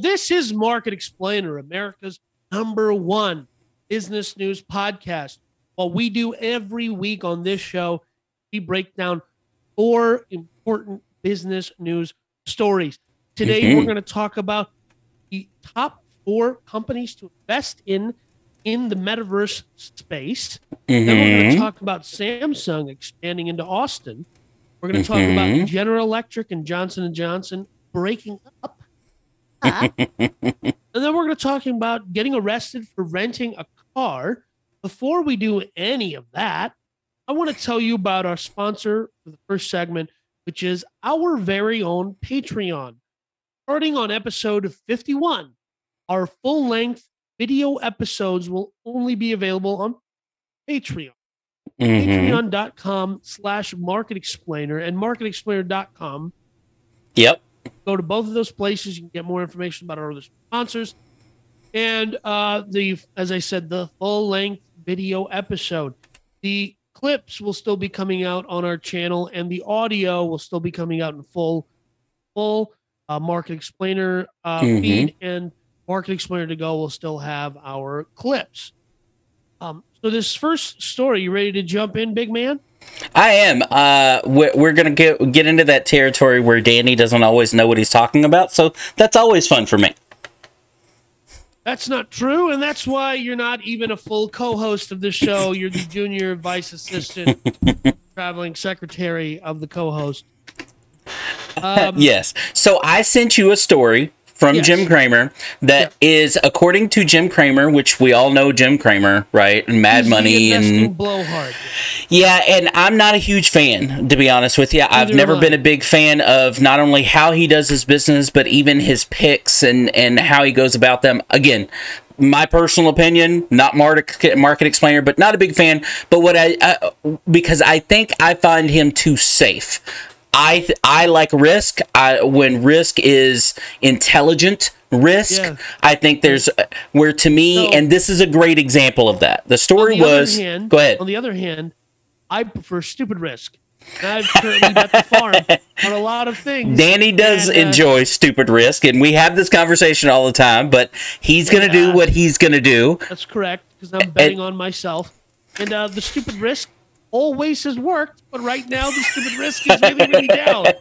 This is Market Explainer, America's number one business news podcast. What we do every week on this show, we break down four important business news stories. Today, Mhm. we're going to talk about the top four companies to invest in in the metaverse space. Then we're going to Mhm. talk about Samsung expanding into Austin. We're going to talk Mhm. about General Electric and Johnson and Johnson breaking up. And then we're going to talk about getting arrested for renting a car. Before we do any of that, I want to tell you about our sponsor for the first segment, which is our very own Patreon. Starting on episode 51, our full length video episodes will only be available on Patreon Mhm. patreon.com slash market explainer and marketexplainer.com Yep. Go to both of those places. You can get more information about our other sponsors. And uh the as i said the full length video episode. The clips will still be coming out on our channel and the audio will still be coming out in full full uh, market explainer uh, Mhm. feed and market explainer to go will still have our clips. Um so this first story you ready to jump in big man I am. Uh, we're, we're gonna get get into that territory where Danny doesn't always know what he's talking about, so that's always fun for me. That's not true, and that's why you're not even a full co-host of this show. You're the junior vice assistant, traveling secretary of the co-host. Um, yes. So I sent you a story from Yes. Jim Cramer that is, according to Jim Cramer, which we all know Jim Cramer, right? And Mad he's Money and blowhard. Yeah, and I'm not a huge fan, to be honest with you. I've never been a big fan of not only how he does his business, but even his picks and and how he goes about them. Again, my personal opinion, not market market explainer, but not a big fan. But what I, I because I think I find him too safe. I th- I like risk. I when risk is intelligent risk. Yeah. I think there's where to me, So- and this is a great example of that. The story the was. hand- go ahead. On the other hand, I prefer stupid risk. And I've currently bet the farm on a lot of things. Danny does And, uh, enjoy stupid risk, and we have this conversation all the time. But he's gonna do what he's gonna do. That's correct because I'm betting on myself. And uh, the stupid risk always has worked, but right now the stupid risk is really, really down.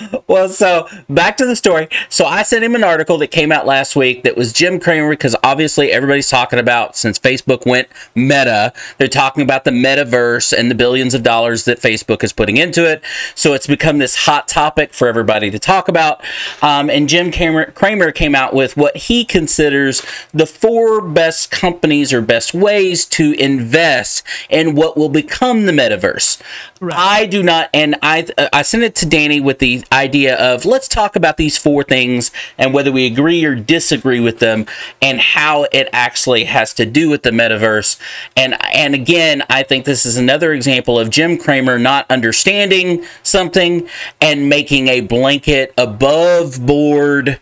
Well, so back to the story. So I sent him an article that came out last week that was Jim Cramer because obviously everybody's talking about since Facebook went meta, they're talking about the metaverse and the billions of dollars that Facebook is putting into it. So it's become this hot topic for everybody to talk about. Um, and Jim Cramer, came out with what he considers the four best companies or best ways to invest in what will become the metaverse. Correct. I do not, and I I sent it to Danny with the idea of let's talk about these four things and whether we agree or disagree with them and how it actually has to do with the metaverse. And and again, I think this is another example of Jim Cramer not understanding something and making a blanket above board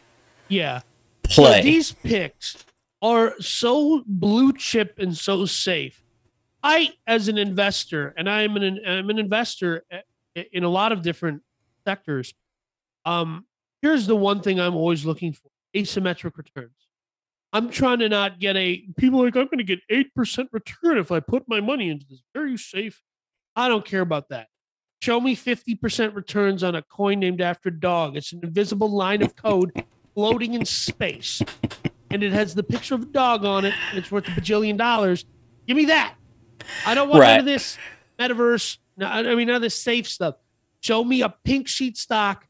Yeah. play. So these picks are so blue chip and so safe. I, as an investor, and I'm an I'm an investor eh, in a lot of different sectors. Um, here's the one thing I'm always looking for: asymmetric returns. I'm trying to not get a people are like I'm going to get eight percent return if I put my money into this. Very safe. I don't care about that. Show me 50% returns on a coin named after a dog. It's an invisible line of code floating in space. And it has the picture of a dog on it. And it's worth a bajillion dollars. Give me that. I don't want none Right. of this metaverse. No, I mean, none of this safe stuff. Show me a pink sheet stock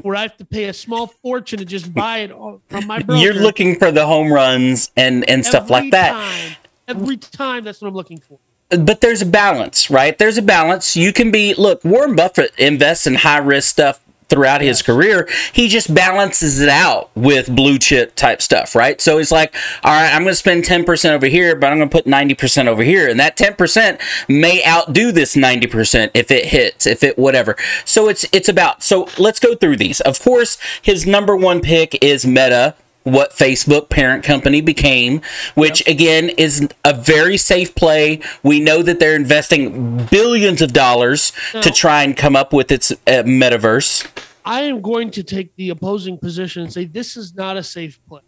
where I have to pay a small fortune to just buy it all from my broker. You're looking for the home runs and and stuff every like that. Time. Every time, that's what I'm looking for. but there's a balance, right? There's a balance. You can be look, Warren Buffett invests in high risk stuff throughout his career. He just balances it out with blue chip type stuff, right? So he's like, all right, I'm going to spend 10% over here, but I'm going to put 90% over here. And that 10% may outdo this 90% if it hits, if it whatever. So it's it's about so let's go through these. Of course, his number one pick is Meta what Facebook parent company became, which again is a very safe play. We know that they're investing billions of dollars to try and come up with its uh, metaverse. I am going to take the opposing position and say this is not a safe play.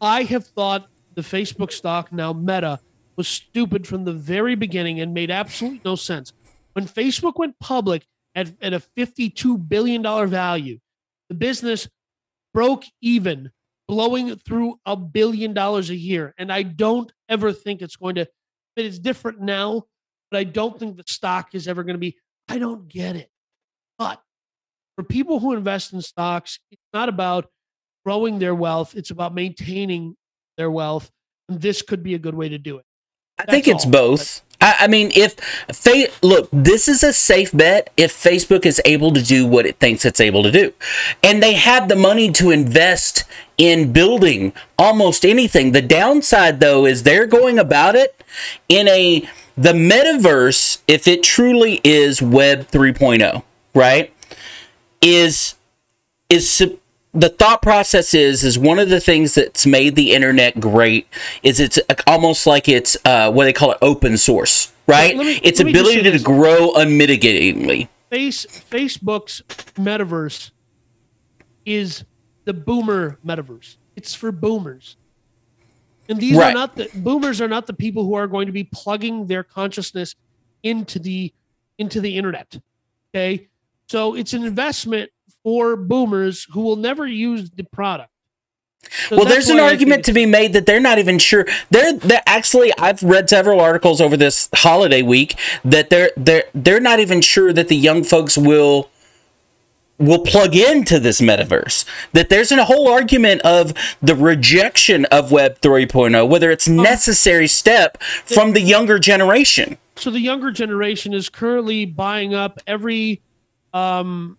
I have thought the Facebook stock, now Meta, was stupid from the very beginning and made absolutely no sense. When Facebook went public at, at a $52 billion value, the business broke even, blowing through a billion dollars a year. And I don't ever think it's going to, but it's different now, but I don't think the stock is ever going to be, I don't get it. But for people who invest in stocks, it's not about growing their wealth, it's about maintaining their wealth. And this could be a good way to do it. I think it's all. both. I, I, mean, if fa- look, this is a safe bet if Facebook is able to do what it thinks it's able to do, and they have the money to invest in building almost anything. The downside, though, is they're going about it in a the metaverse. If it truly is Web 3.0, right, is is the thought process is is one of the things that's made the internet great is it's almost like it's uh, what they call it open source right? Me, its ability to grow unmitigatedly face facebook's metaverse is the boomer metaverse. It's for boomers. And these right. are not the boomers are not the people who are going to be plugging their consciousness into the into the internet okay? So it's an investment for boomers who will never use the product. So well, there's an argument to be made that they're not even sure. They're, they're actually. I've read several articles over this holiday week that they're they're they're not even sure that the young folks will will plug into this metaverse. That there's a whole argument of the rejection of Web 3.0, whether it's necessary step from the younger generation. So the younger generation is currently buying up every um,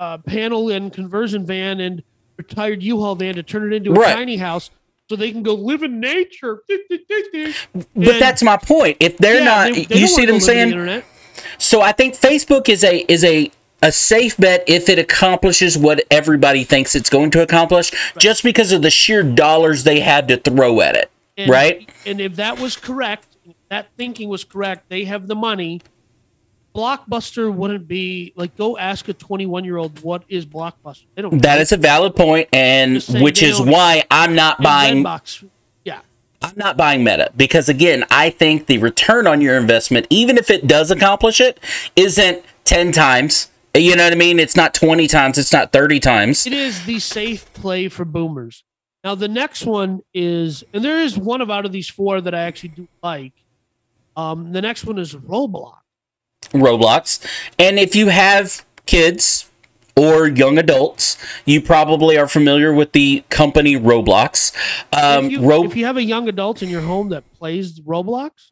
uh, panel and conversion van and retired U-Haul van to turn it into a right. tiny house so they can go live in nature. but and, that's my point. If they're yeah, not, they, they you see what I'm saying. So I think Facebook is a is a a safe bet if it accomplishes what everybody thinks it's going to accomplish, right. just because of the sheer dollars they had to throw at it. And, right. And if that was correct, that thinking was correct, they have the money Blockbuster wouldn't be like go ask a 21 year old what is Blockbuster. They don't. That is a valid point, and which is why I'm not buying. Redbox, yeah, I'm not buying Meta because again, I think the return on your investment, even if it does accomplish it, isn't 10 times. You know what I mean? It's not 20 times. It's not 30 times. It is the safe play for boomers. Now the next one is, and there is one of out of these four that I actually do like. Um, the next one is Roblox. Roblox. And if you have kids or young adults, you probably are familiar with the company Roblox. Um, if, you, Ro- if you have a young adult in your home that plays Roblox,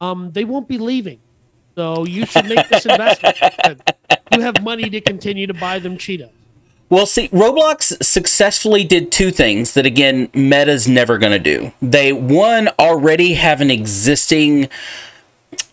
um, they won't be leaving. So you should make this investment. you have money to continue to buy them Cheetah. Well, see, Roblox successfully did two things that, again, Meta's never going to do. They, one, already have an existing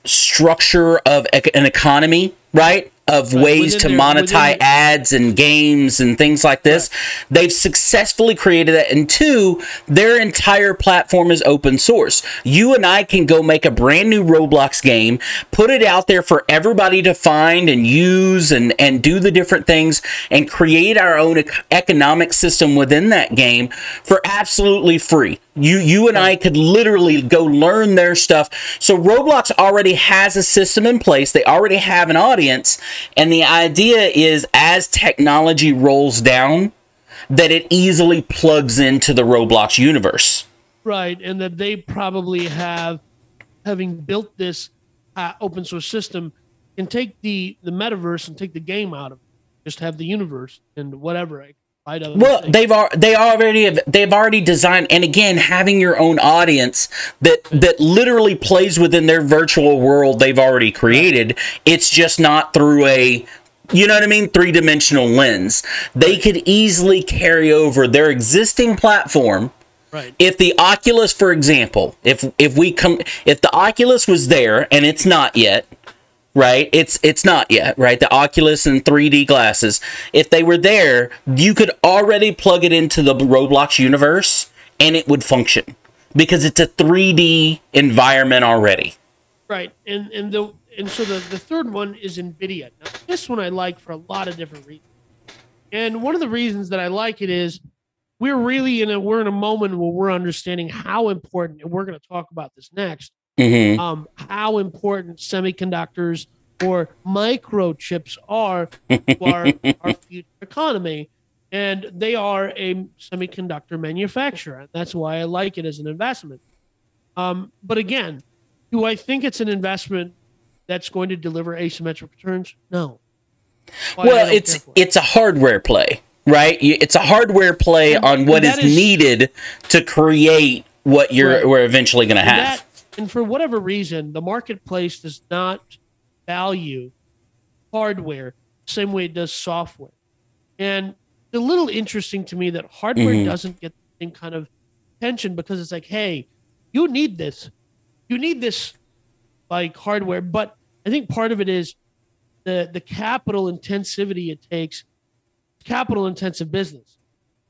structure of an economy, right? of right, ways to monetize ads and games and things like this. Right. They've successfully created that. And two, their entire platform is open source. You and I can go make a brand new Roblox game, put it out there for everybody to find and use and, and do the different things and create our own economic system within that game for absolutely free. You you and I could literally go learn their stuff. So Roblox already has a system in place. They already have an audience and the idea is as technology rolls down, that it easily plugs into the Roblox universe. Right, and that they probably have, having built this uh, open source system, can take the the metaverse and take the game out of it. Just have the universe and whatever. Well, they've they already have, they've already designed, and again, having your own audience that that literally plays within their virtual world they've already created. It's just not through a you know what I mean? Three dimensional lens. They could easily carry over their existing platform. Right. If the Oculus, for example, if if we come, if the Oculus was there and it's not yet, right? It's it's not yet, right? The Oculus and 3D glasses. If they were there, you could already plug it into the Roblox universe and it would function because it's a 3D environment already. Right. And and the and so the, the third one is Nvidia. Now, this one I like for a lot of different reasons. And one of the reasons that I like it is we're really in a we're in a moment where we're understanding how important, and we're going to talk about this next, hmm um, how important semiconductors or microchips are to our, our future economy. And they are a semiconductor manufacturer. And that's why I like it as an investment. Um, but again, do I think it's an investment that's going to deliver asymmetric returns? No. Why Well, it's it. it's a hardware play, right? It's a hardware play And- on what is, is- needed to create what you're Right. we're eventually going to have. that- and for whatever reason, the marketplace does not value hardware the same way it does software. And it's a little interesting to me that hardware Mhm. doesn't get the same kind of attention because it's like, hey, you need this. You need this like hardware. But I think part of it is the the capital intensivity it takes, capital intensive business.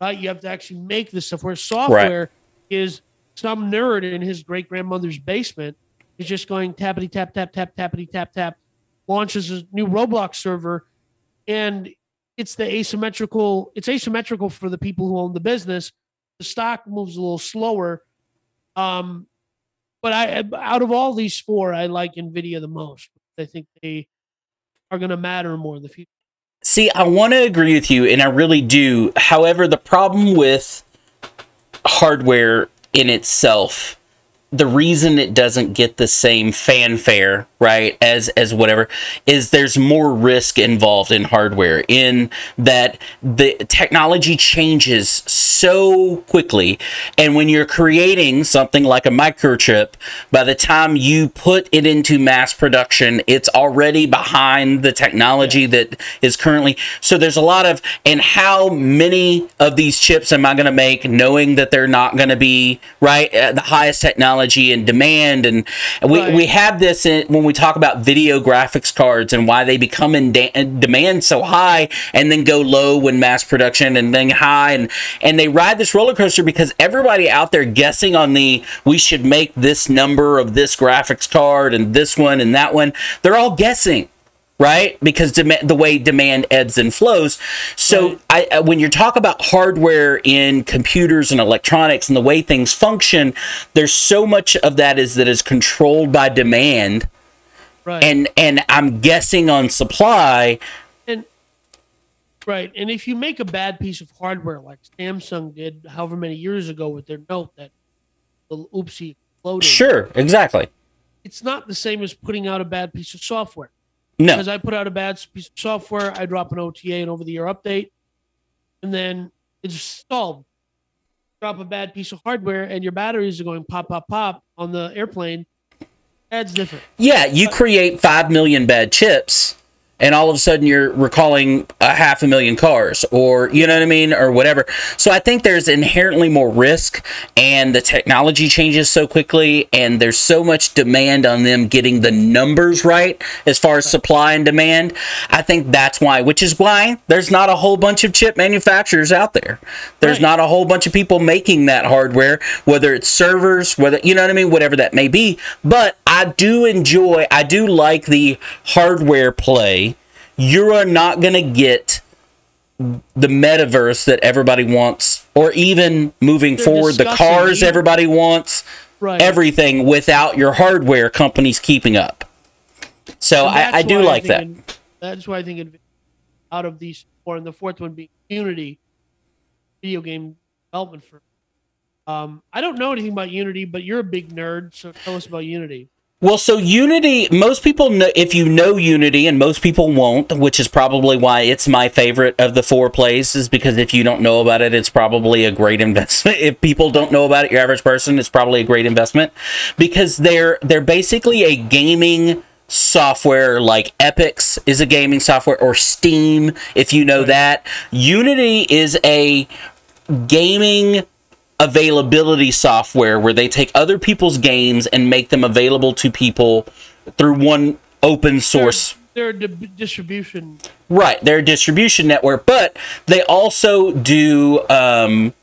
Right? You have to actually make this stuff where software is some nerd in his great grandmother's basement is just going tappity tap tap tap tappity tap tap, launches a new Roblox server, and it's the asymmetrical. It's asymmetrical for the people who own the business. The stock moves a little slower. Um, but I out of all these four, I like Nvidia the most. I think they are going to matter more in the future. See, I want to agree with you, and I really do. However, the problem with hardware in itself, the reason it doesn't get the same fanfare, right, as as whatever, is there's more risk involved in hardware. In that the technology changes so quickly, and when you're creating something like a microchip, by the time you put it into mass production, it's already behind the technology that is currently. So there's a lot of, and how many of these chips am I going to make, knowing that they're not going to be right at the highest technology and demand, and we Right. we have this in, when we talk about video graphics cards and why they become in da- demand so high and then go low when mass production and then high. And and they ride this roller coaster because everybody out there guessing on the we should make this number of this graphics card and this one and that one. They're all guessing right? Because dem- the way demand ebbs and flows. So I, I when you talk about hardware in computers and electronics and the way things function there's so much of that is that is controlled by demand Right. and and i'm guessing on supply And right, and if you make a bad piece of hardware like Samsung did, however many years ago with their Note that the oopsie exploded, sure exactly it's not the same as putting out a bad piece of software. no Because I put out a bad piece of software, I drop an OTA, an over the year update, and then it's stalled. Drop a bad piece of hardware, and your batteries are going pop, pop, pop on the airplane. Different. Yeah, you create five million bad chips, and all of a sudden you're recalling a half a million cars, or you know what I mean, or whatever. So I think there's inherently more risk, and the technology changes so quickly, and there's so much demand on them getting the numbers right as far as supply and demand. I think that's why, which is why there's not a whole bunch of chip manufacturers out there. There's Right. not a whole bunch of people making that hardware, whether it's servers, whether you know what I mean, whatever that may be. But I do enjoy, I do like the hardware play. You're not gonna get the metaverse that everybody wants, or even moving They're forward, the cars even- everybody wants, Right. everything without your hardware companies keeping up. So I, I do like think that. in- that's why I think out of these four, and the fourth one being Unity, video game development firm. Um, I don't know anything about Unity, but you're a big nerd, so tell us about Unity. Well, so Unity, most people know, if you know Unity, and most people won't, which is probably why it's my favorite of the four plays, is because if you don't know about it, it's probably a great investment. If people don't know about it, your average person, it's probably a great investment because they're they're basically a gaming software like Epix is a gaming software or Steam, if you know that. Unity is a gaming availability software where they take other people's games and make them available to people through one open source. They're, they're di- distribution. right their distribution network but they also do um,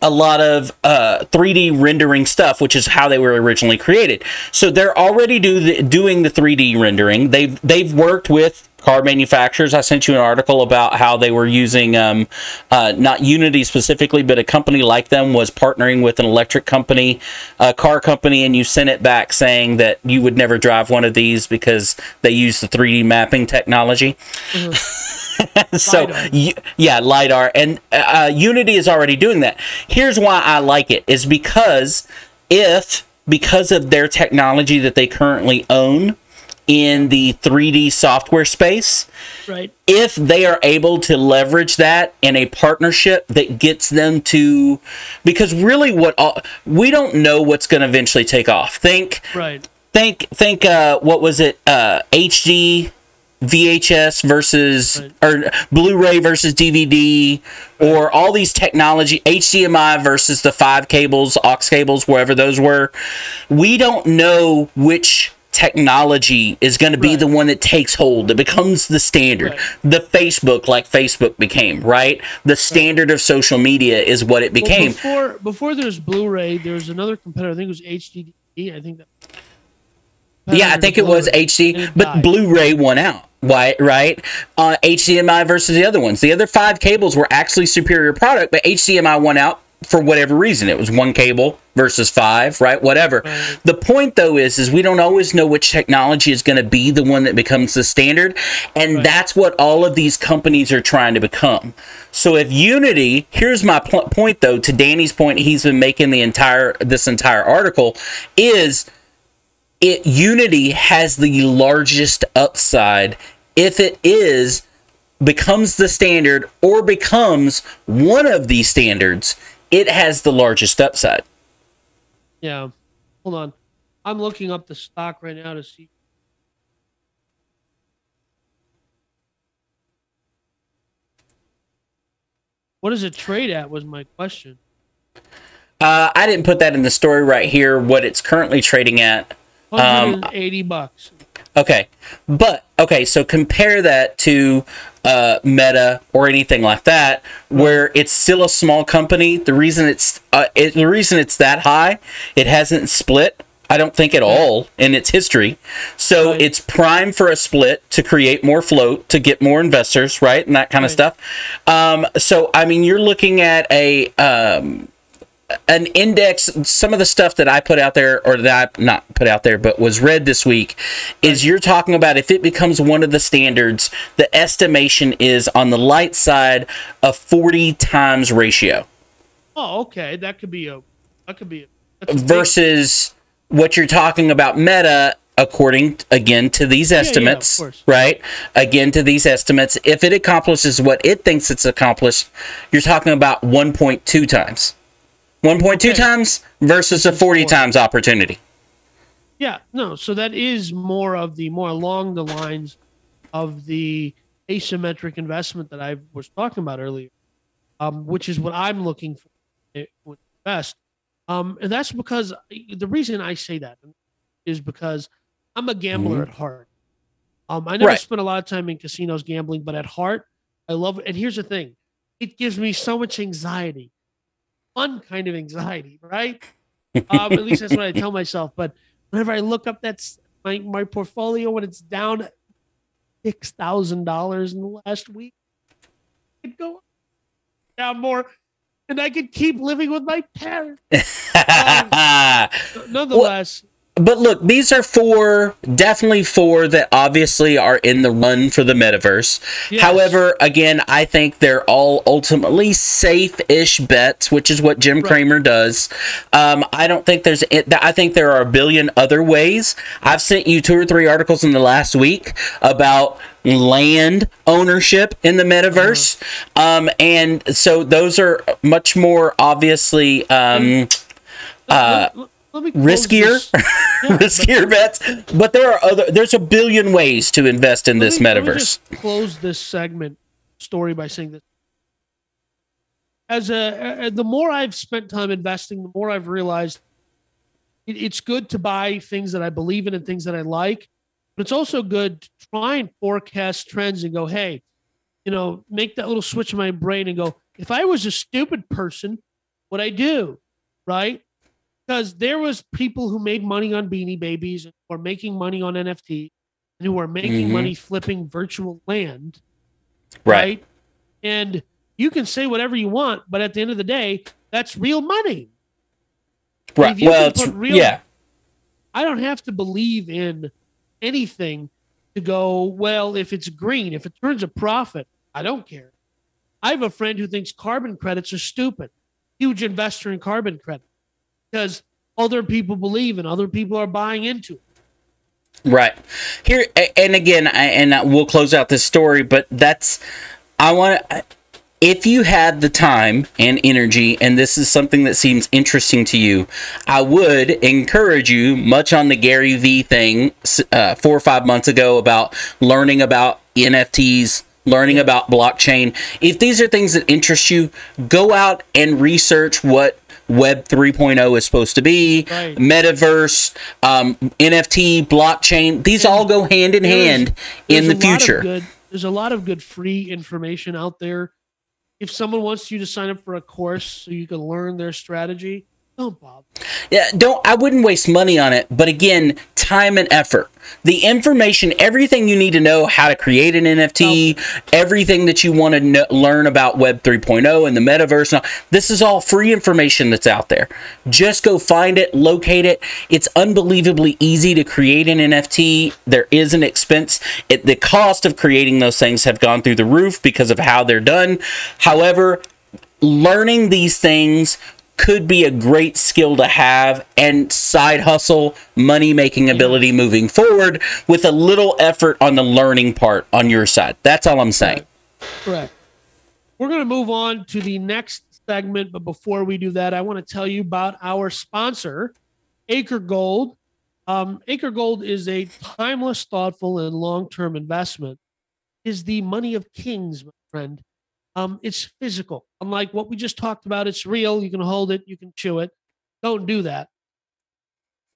a lot of uh, 3d rendering stuff which is how they were originally created. So they're already do the, doing the 3d rendering. They've they've worked with car manufacturers. I sent you an article about how they were using um, uh, not Unity specifically, but a company like them was partnering with an electric company, a car company, and you sent it back saying that you would never drive one of these because they use the 3D mapping technology. so y- yeah lidar and uh, unity is already doing that here's why i like it is because if because of their technology that they currently own in the 3D software space. Right. If they are able to leverage that in a partnership that gets them to, because really, what all, we don't know what's going to eventually take off. Think. Right. Think. Think. Uh, what was it? Uh, HD. VHS versus right. or Blu-ray versus DVD or all these technology HDMI versus the five cables, aux cables, wherever those were. We don't know which technology is going to be right. the one that takes hold. It becomes the standard. Right. The Facebook, like Facebook became, right? The standard right. of social media is what it became. Well, before before there's Blu-ray, there was another competitor. I think it was HDD. I think that. Yeah, I think it was HD, but died. Blu-ray won out. Why, right? Uh, HDMI versus the other ones. The other five cables were actually superior product, but HDMI won out for whatever reason. It was one cable versus five, right? Whatever. Right. The point though is, is we don't always know which technology is going to be the one that becomes the standard, and right. that's what all of these companies are trying to become. So if Unity, here's my point though, to Danny's point, he's been making the entire this entire article is it Unity has the largest upside if it is becomes the standard or becomes one of these standards it has the largest upside. Yeah. Hold on. I'm looking up the stock right now to see. What does it trade at? Was my question. Uh, I didn't put that in the story right here. What it's currently trading at. Um, 80 bucks. Okay, but okay, so compare that to uh, Meta or anything like that, where it's still a small company. The reason it's uh, it, the reason it's that high, it hasn't split. I don't think at all in its history. So right. it's prime for a split to create more float, to get more investors, right, and that kind right. of stuff. Um, so I mean, you're looking at a um, an index some of the stuff that i put out there or that i not put out there but was read this week is you're talking about if it becomes one of the standards the estimation is on the light side a 40 times ratio. Oh okay. That could be a that could be a, versus what you're talking about meta according again to these estimates yeah, yeah, right? Again to these estimates if it accomplishes what it thinks it's accomplished you're talking about 1.2 times 1.2 times versus a 40 times opportunity. Yeah, no, so that is more of the more along the lines of the asymmetric investment that I was talking about earlier, um, which is what I'm looking for invest. Um, and that's because the reason I say that is because I'm a gambler mm-hmm. at heart. Um, I never right. spent a lot of time in casinos gambling, but at heart, I love it. And here's the thing it gives me so much anxiety fun kind of anxiety, right? Um, at least that's what I tell myself. But whenever I look up that's my, my portfolio when it's down six thousand dollars in the last week, it go down more, and I could keep living with my parents. um, nonetheless, but look, these are four, definitely four that obviously are in the run for the metaverse. Yes. However, again, I think they're all ultimately safe-ish bets, which is what Jim right. Cramer does. Um, I don't think there's. I think there are a billion other ways. I've sent you two or three articles in the last week about land ownership in the metaverse, uh-huh. um, and so those are much more obviously. Um, uh, riskier yeah, riskier bets. but there are other there's a billion ways to invest in this me, metaverse. close this segment story by saying this as a, a, the more i've spent time investing the more i've realized it, it's good to buy things that i believe in and things that i like but it's also good to try and forecast trends and go hey you know make that little switch in my brain and go if i was a stupid person what i do? Right because there was people who made money on beanie babies or making money on nft and who are making Mhm. money flipping virtual land, Right. And you can say whatever you want, but at the end of the day, that's real money. Right. Well, real- yeah. I don't have to believe in anything to go, well, if it's green, if it turns a profit, I don't care. I have a friend who thinks carbon credits are stupid. Huge investor in carbon credit because other people believe and other people are buying into it. Right. Here and again, I, and we'll close out this story, but that's I want to if you had the time and energy and this is something that seems interesting to you, I would encourage you much on the Gary V thing uh, 4 or 5 months ago about learning about NFTs, learning about blockchain. If these are things that interest you, go out and research what Web 3.0 is supposed to be, Right. metaverse, um, NFT, blockchain. These all go hand in hand in the a lot of future. good- there's a lot of good free information out there. If someone wants you to sign up for a course so you can learn their strategy, don't bother. Yeah, don't I wouldn't waste money on it, but again, time and effort. The information, everything you need to know how to create an NFT, oh. everything that you want to learn about Web 3.0 and the metaverse, and all, this is all free information that's out there. Just go find it, locate it. It's unbelievably easy to create an NFT. There is an expense. It, the cost of creating those things have gone through the roof because of how they're done. However, learning these things could be a great skill to have and side hustle money making ability moving forward with a little effort on the learning part on your side that's all i'm saying Correct. We're going to move on to the next segment, but before we do that, I want to tell you about our sponsor, Acre Gold. Um, Acre Gold is a timeless, thoughtful, and long-term investment. Is the money of kings, my friend. Um, it's physical. Unlike what we just talked about, it's real. You can hold it, you can chew it. Don't do that.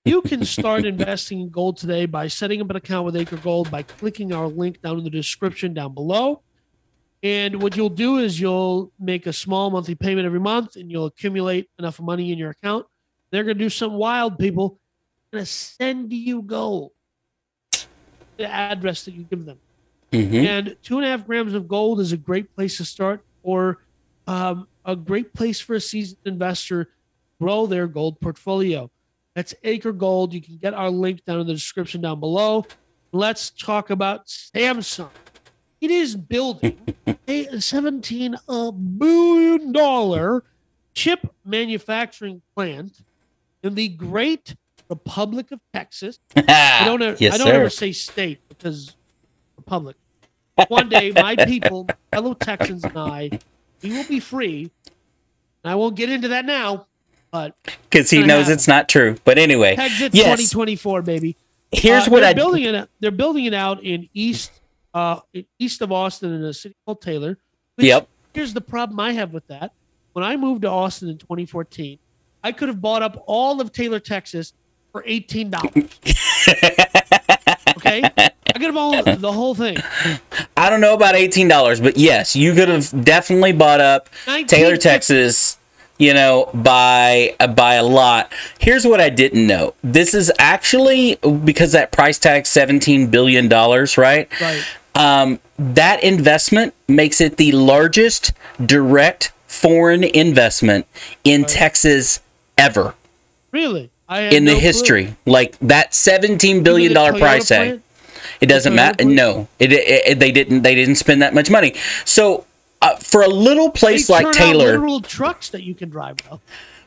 You can start investing in gold today by setting up an account with Acre Gold by clicking our link down in the description down below. And what you'll do is you'll make a small monthly payment every month and you'll accumulate enough money in your account. They're going to do some wild, people. Going to send you gold. The address that you give them. hmm And two and a half grams of gold is a great place to start, or um, a great place for a seasoned investor to grow their gold portfolio. That's Acre Gold. You can get our link down in the description down below. Let's talk about Samsung. It is building a 17 uh, billion dollar chip manufacturing plant in the great Republic of Texas. I don't ever, yes I don't ever say state because republic. One day, my people, fellow Texans, and I, we will be free. I won't get into that now, but because he knows happen. it's not true but anyway exit yes 2024, baby. here's Uh, what they're i building it. They're building it out in east, uh, east of Austin in a city called Taylor. which- yep Here's the problem I have with that. When I moved to Austin in 2014, I could have bought up all of Taylor, Texas, for eighteen dollars. okay, I could have owned the whole thing. i don't know about $18 but yes you could have definitely bought up taylor texas you know by by a lot here's what i didn't know this is actually because that price tag 17 billion dollars right Right. um, that investment makes it the largest direct foreign investment in Texas ever Really? In the no clue. history. Like that seventeen billion dollar price tag. It doesn't matter. No, it, it, it- they didn't. They didn't spend that much money. So. Uh, for a little place They like Taylor, literal trucks that you can drive though.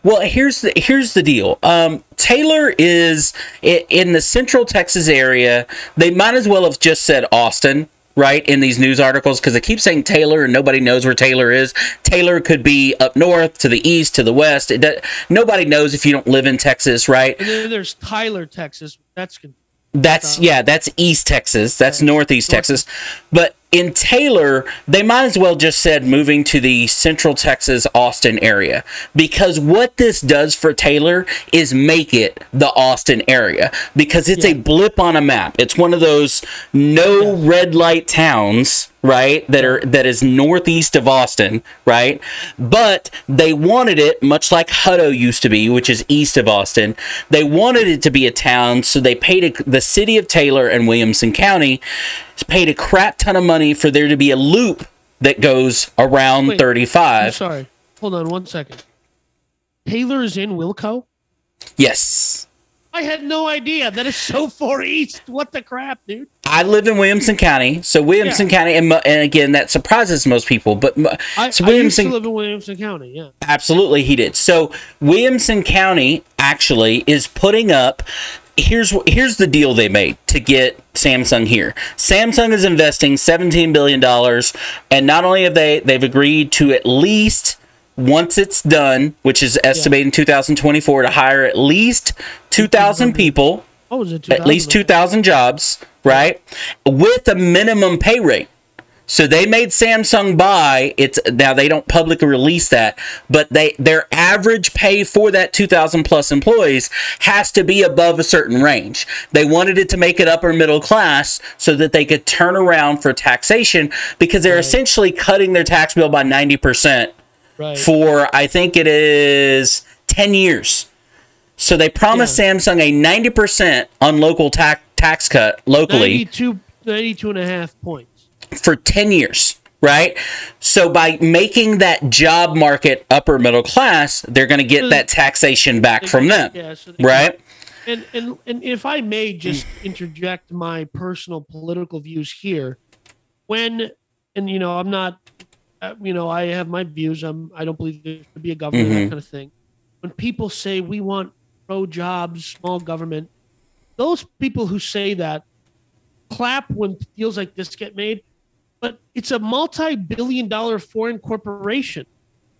well, here's the here's the deal. Um, Taylor is in the Central Texas area. They might as well have just said Austin, right, in these news articles because they keep saying Taylor and nobody knows where Taylor is. Taylor could be up north, to the east, to the west. It do- nobody knows if you don't live in Texas, right? And then there's Tyler, Texas. That's con- That's Uh, yeah, that's East Texas. That's. Northeast North- Texas. But in Taylor, they might as well just said moving to the Central Texas Austin area because what this does for Taylor is make it the Austin area because it's a blip on a map. It's one of those no red light towns right that are that is northeast of austin right but they wanted it much like hutto used to be which is east of austin they wanted it to be a town so they paid a, the city of taylor and williamson county paid a crap ton of money for there to be a loop that goes around Wait, I'm 35 sorry. Hold on one second. Taylor is in Wilco. yes I had no idea. That is so far east. What the crap, dude? I live in Williamson County, so Williamson County, and, and again, that surprises most people. But I, so I used to live in Williamson County. Yeah. Absolutely, he did. So Williamson County actually is putting up. Here's here's the deal they made to get Samsung here. Samsung is investing 17 billion dollars, and not only have they they've agreed to at least once it's done, which is estimated in 2024, to hire at least 2,000 people, What was it? at least 2000? 2,000 jobs, right? With a minimum pay rate. So they made Samsung buy it's now they don't publicly release that, but they their average pay for that 2000 plus employees has to be above a certain range. They wanted it to make it upper middle class so that they could turn around for taxation because they're essentially cutting their tax bill by 90% Right. for I think it is 10 years. So they promised Yeah. Samsung a 90% on local tax tax cut locally 92, 92 and a half points. for 10 years, right? So by making that job market upper middle class, they're going to get that taxation back from them, Yeah. So they- right? And, and and if I may just interject my personal political views here, when and you know I'm not, you know I have my views. I'm I don't believe there should be a government that Mhm. kind of thing. When people say we want pro jobs, small government, those people who say that clap when deals like this get made, but it's a multi-billion-dollar foreign corporation.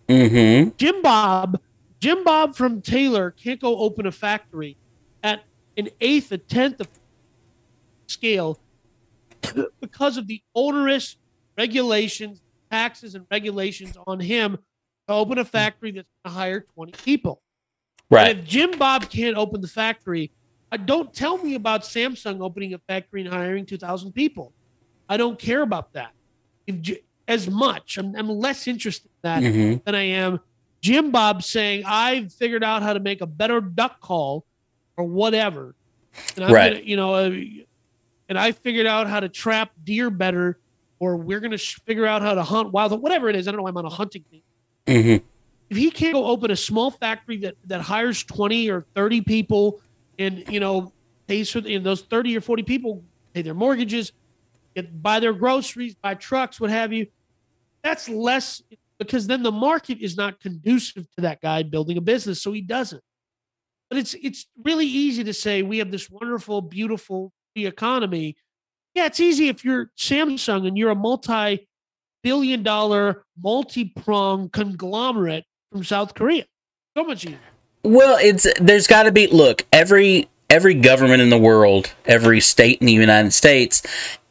Mm-hmm. Jim Bob, Jim Bob from Taylor can't go open a factory at an eighth, a tenth of scale because of the onerous regulations, taxes, and regulations on him to open a factory that's going to hire 20 people. Right. And if Jim Bob can't open the factory, uh, don't tell me about Samsung opening a factory and hiring 2,000 people. I don't care about that. If as much, I'm, I'm less interested in that Mhm. than I am Jim Bob saying I've figured out how to make a better duck call or whatever, and I'm Right. gonna, you know, uh, and I figured out how to trap deer better, or we're gonna sh- figure out how to hunt wild, whatever it is. I don't know. why I'm on a hunting thing. Mhm. If he can't go open a small factory that that hires 20 or 30 people, and you know pays for and those 30 or 40 people pay their mortgages, get buy their groceries, buy trucks, what have you. That's less because then the market is not conducive to that guy building a business, so he doesn't. But it's it's really easy to say we have this wonderful, beautiful economy. Yeah, it's easy if you're Samsung and you're a multi-billion dollar, multi-pronged conglomerate from South Korea. So much easier. Well, it's there's got to be look every every government in the world, every state in the United States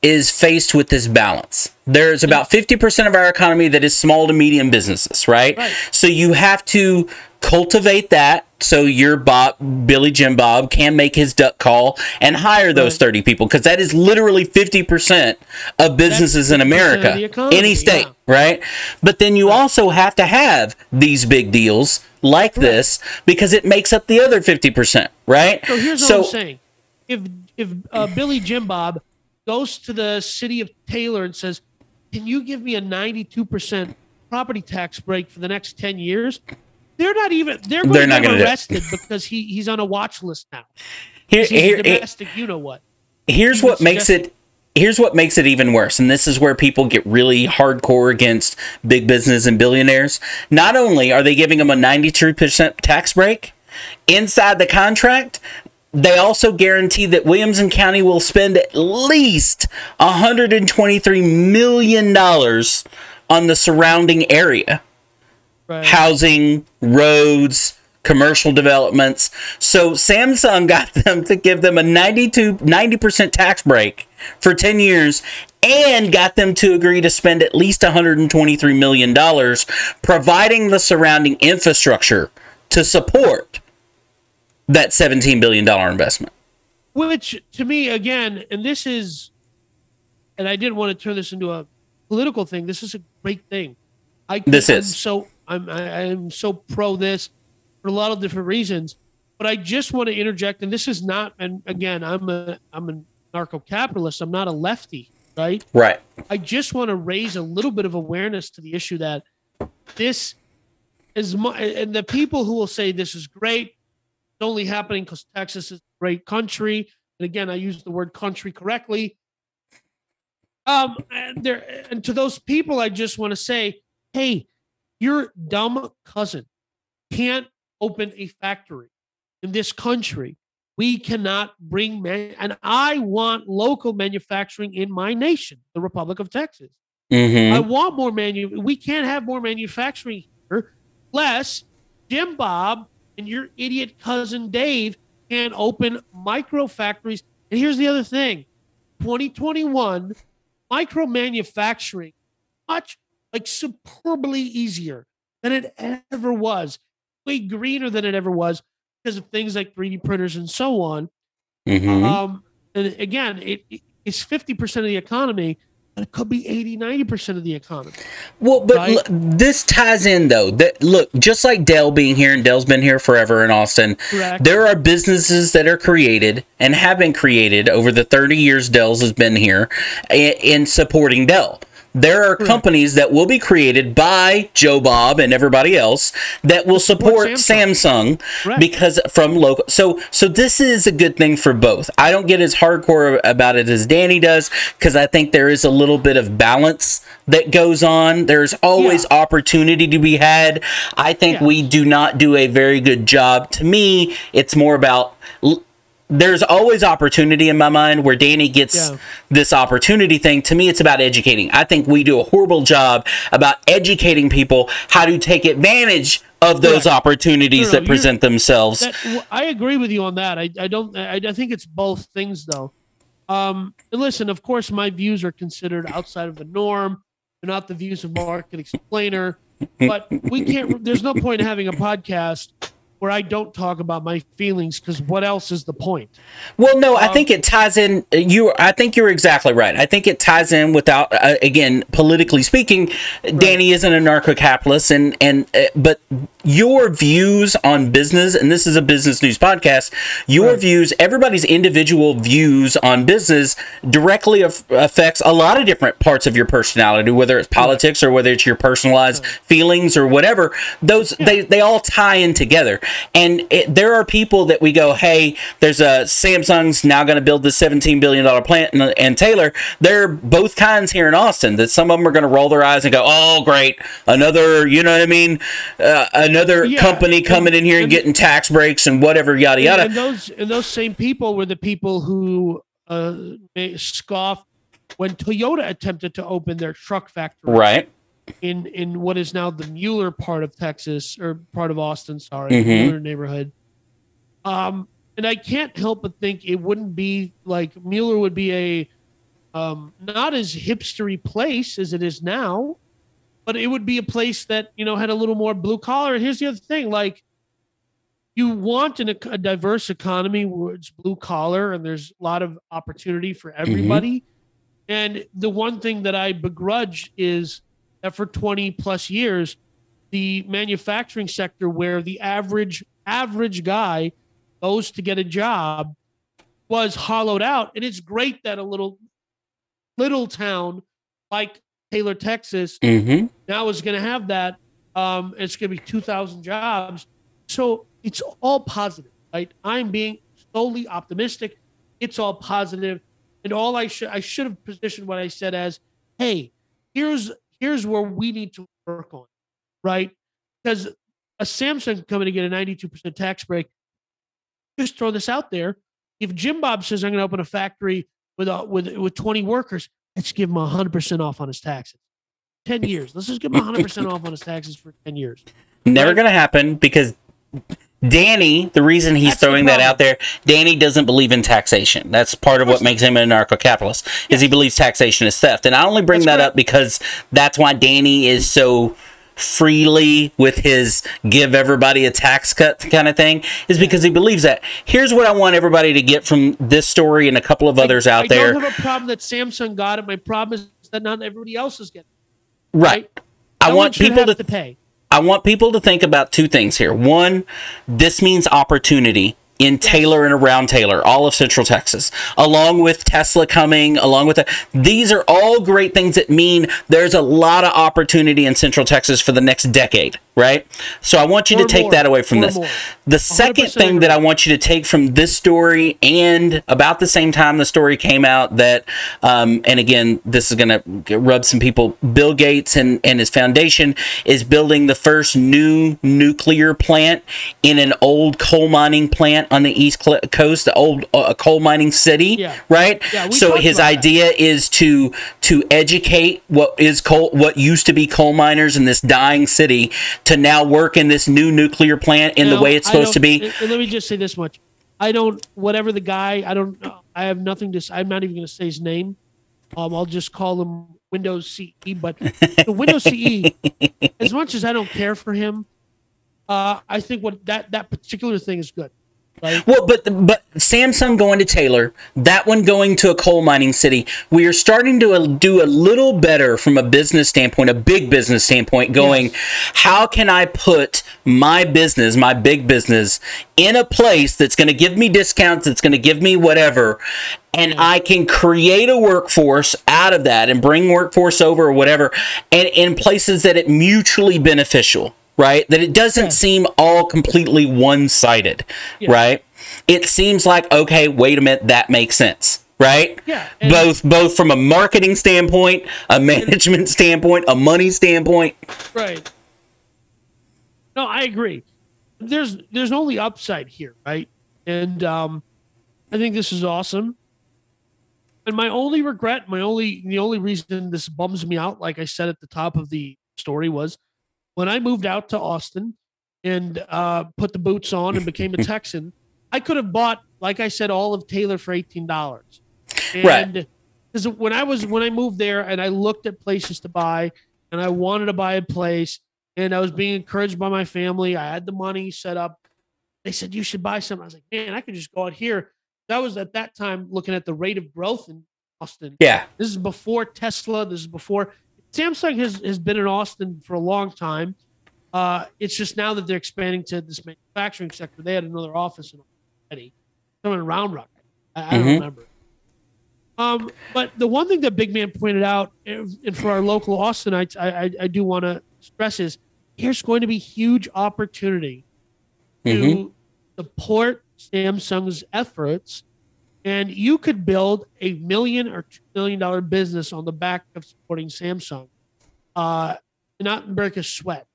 is faced with this balance. There's about 50% of our economy that is small to medium businesses, right? Right. So you have to cultivate that so your Bob Billy Jim Bob can make his duck call and hire those 30 people because that is literally 50% of businesses in 50% of America, economy, any state, yeah. right? But then you also have to have these big deals like this because it makes up the other 50%, right? So here's what I'm saying: if if uh, Billy Jim Bob goes to the city of Taylor and says, "Can you give me a 92 percent property tax break for the next 10 years?" They're not even. They're going They're to not get arrested because he he's on a watch list now. Here, He's here, here- domestic. You know what? here's what makes it here's what makes it even worse and this is where people get really hardcore against big business and billionaires not only are they giving them a 92% tax break inside the contract they also guarantee that Williamson County will spend at least 123 million dollars on the surrounding area Right. housing, roads, commercial developments. So Samsung got them to give them a 92 90% tax break for 10 years and got them to agree to spend at least 123 million dollars providing the surrounding infrastructure to support that 17 billion dollar investment. Which to me again, and this is and I didn't want to turn this into a political thing. This is a great thing. I This is. so I'm I, I'm so pro this for a lot of different reasons. But I just want to interject, and this is not. And again, I'm a I'm a narco capitalist. I'm not a lefty, right? Right. I just want to raise a little bit of awareness to the issue that this is mu- and the people who will say this is great, it's only happening because Texas is a great country. And again, I use the word country correctly. Um, and there and to those people, I just want to say, hey, your dumb cousin can't open a factory in this country. We cannot bring man, and I want local manufacturing in my nation, the Republic of Texas. Mm-hmm. I want more manu. We can't have more manufacturing here, less Jim Bob and your idiot cousin Dave can open micro factories. And here's the other thing: 2021 micro manufacturing much like superbly easier than it ever was, way greener than it ever was because of things like 3D printers and so on. Mm-hmm. Um, and again, it, it- it's 50% of the economy, but it could be 80, 90% of the economy. Well, but Right? l- this ties in though. That look, just like Dell being here, and Dell's been here forever in Austin. Correct. There are businesses that are created and have been created over the 30 years Dell's has been here i- in supporting Dell. There are companies that will be created by Joe Bob and everybody else that will support Samsung, Correct. because from local. So so this is a good thing for both. I don't get as hardcore about it as Danny does because I think there is a little bit of balance that goes on. There's always opportunity to be had. I think Yeah. we do not do a very good job. To me, it's more about. l- There's always opportunity in my mind where Danny gets Yeah. this opportunity thing. To me, it's about educating. I think we do a horrible job about educating people how to take advantage of those Correct. opportunities No, no, that present themselves. That, I agree with you on that. I, I don't. I, I think it's both things though. Um, and listen, of course, my views are considered outside of the norm. They're not the views of Market Explainer. But we can't. There's no point in having a podcast where I don't talk about my feelings because what else is the point? Well, no, Um, I think it ties in. You, I think you're exactly right. I think it ties in without, uh, again, politically speaking. Danny isn't a narco-capitalist, and and uh, but your views on business, and this is a business news podcast. Your Right. views, everybody's individual views on business, directly af- affects a lot of different parts of your personality, whether it's politics or whether it's your personalized feelings or whatever. Those they they all tie in together. And it, there are people that we go, hey, there's a Samsung's now going to build this 17 billion dollar plant, and, and Taylor, they're both kinds here in Austin. That some of them are going to roll their eyes and go, oh, great, another, you know what I mean, uh, another Yeah, company coming in here and and- getting tax breaks and whatever, yada yada. And those and those same people were the people who uh, scoffed when Toyota attempted to open their truck factory Right. In in what is now the Mueller part of Texas or part of Austin. Sorry, Mhm. Mueller neighborhood. Um, and I can't help but think it wouldn't be like Mueller would be a um, not as hipstery place as it is now, but it would be a place that you know had a little more blue collar. And here's the other thing: like you want an, a diverse economy where it's blue collar and there's a lot of opportunity for everybody. And the one thing that I begrudge is that for 20 plus years, the manufacturing sector where the average average guy goes to get a job was hollowed out. And it's great that a little little town like Taylor, Texas, Mm-hmm. now is going to have that. Um, it's going to be 2,000 jobs. So it's all positive, right? I'm being solely optimistic. It's all positive, and all I should I should have positioned what I said as, hey, here's here's where we need to work on, right? Because a Samsung coming to get a 92% tax break. Just throw this out there. If Jim Bob says I'm going to open a factory with a, with with 20 workers, let's give him 100% off on his taxes. 10 years. Let's just give him 100% off on his taxes for 10 years. Never Right. going to happen because Danny, the reason he's That's throwing that out there, Danny doesn't believe in taxation. That's part of what makes him an anarcho-capitalist, Is he believes taxation is theft, and I only bring That's that correct. up because that's why Danny is so freely with his give everybody a tax cut kind of thing is because he believes that. Here's what I want everybody to get from this story and a couple of others out I there. don't have a problem that Samsung got it. My problem is that not everybody else is getting. it. right. I No one want people to to pay. I want people to think about two things here. One, this means opportunity in Taylor and around Taylor, all of Central Texas, along with Tesla coming, along with that. These are all great things that mean there's a lot of opportunity in Central Texas for the next decade, right? So I want you Or to take more. that away from this. more. The second 100% thing that. I want you to take from this story and about the same time the story came out that, um, and again, this is going to rub some people, Bill Gates and, and his foundation is building the first new nuclear plant in an old coal mining plant on the East Coast, the old uh, coal mining city, Yeah. right? Yeah, so his about that. idea is to to educate what is coal, what used to be coal miners in this dying city, to now work in this new nuclear plant in the way it's supposed to be. and- and let me just say this much: I don't. Whatever the guy, I don't. know. I have nothing to. I'm not even going to say his name. Um, I'll just call him Windows CE. But the Windows CE, as much as I don't care for him, uh, I think what that that particular thing is good. Right? Well, but but Samsung going to Taylor, that one going to a coal mining city. We are starting to uh, do a little better from a business standpoint, a big business standpoint. Going, how can I put my business, my big business, in a place that's going to give me discounts, that's going to give me whatever, and I can create a workforce out of that and bring workforce over or whatever, and in places that it mutually beneficial. Right, that it doesn't seem all completely one-sided, right? It seems like okay, wait a minute, that makes sense, right? Yeah, both both from a marketing standpoint, a management standpoint, a money standpoint. Right. No, I agree. There's there's only upside here, right? And um, I think this is awesome. And my only regret, my only the only reason this bums me out, like I said at the top of the story, was when I moved out to Austin and uh, put the boots on and became a Texan. I could have bought, like I said, all of Taylor for eighteen dollars. Right. Because when I was when I moved there and I looked at places to buy and I wanted to buy a place and I was being encouraged by my family. I had the money set up. They said you should buy something. I was like, man, I could just go out here. That was at that time looking at the rate of growth in Austin. Yeah, This is before Tesla. This is before Samsung has, has been in Austin for a long time. Uh, it's just now that they're expanding to this manufacturing sector. They had another office in already, somewhere in Round Rock. I, I don't Mhm. remember. Um, but the one thing that Big Man pointed out, and for our local Austinites, I, I, I do want to stress is here's going to be huge opportunity to Mhm. support Samsung's efforts, and you could build a million or two million dollar business on the back of supporting Samsung, uh, not break a sweat,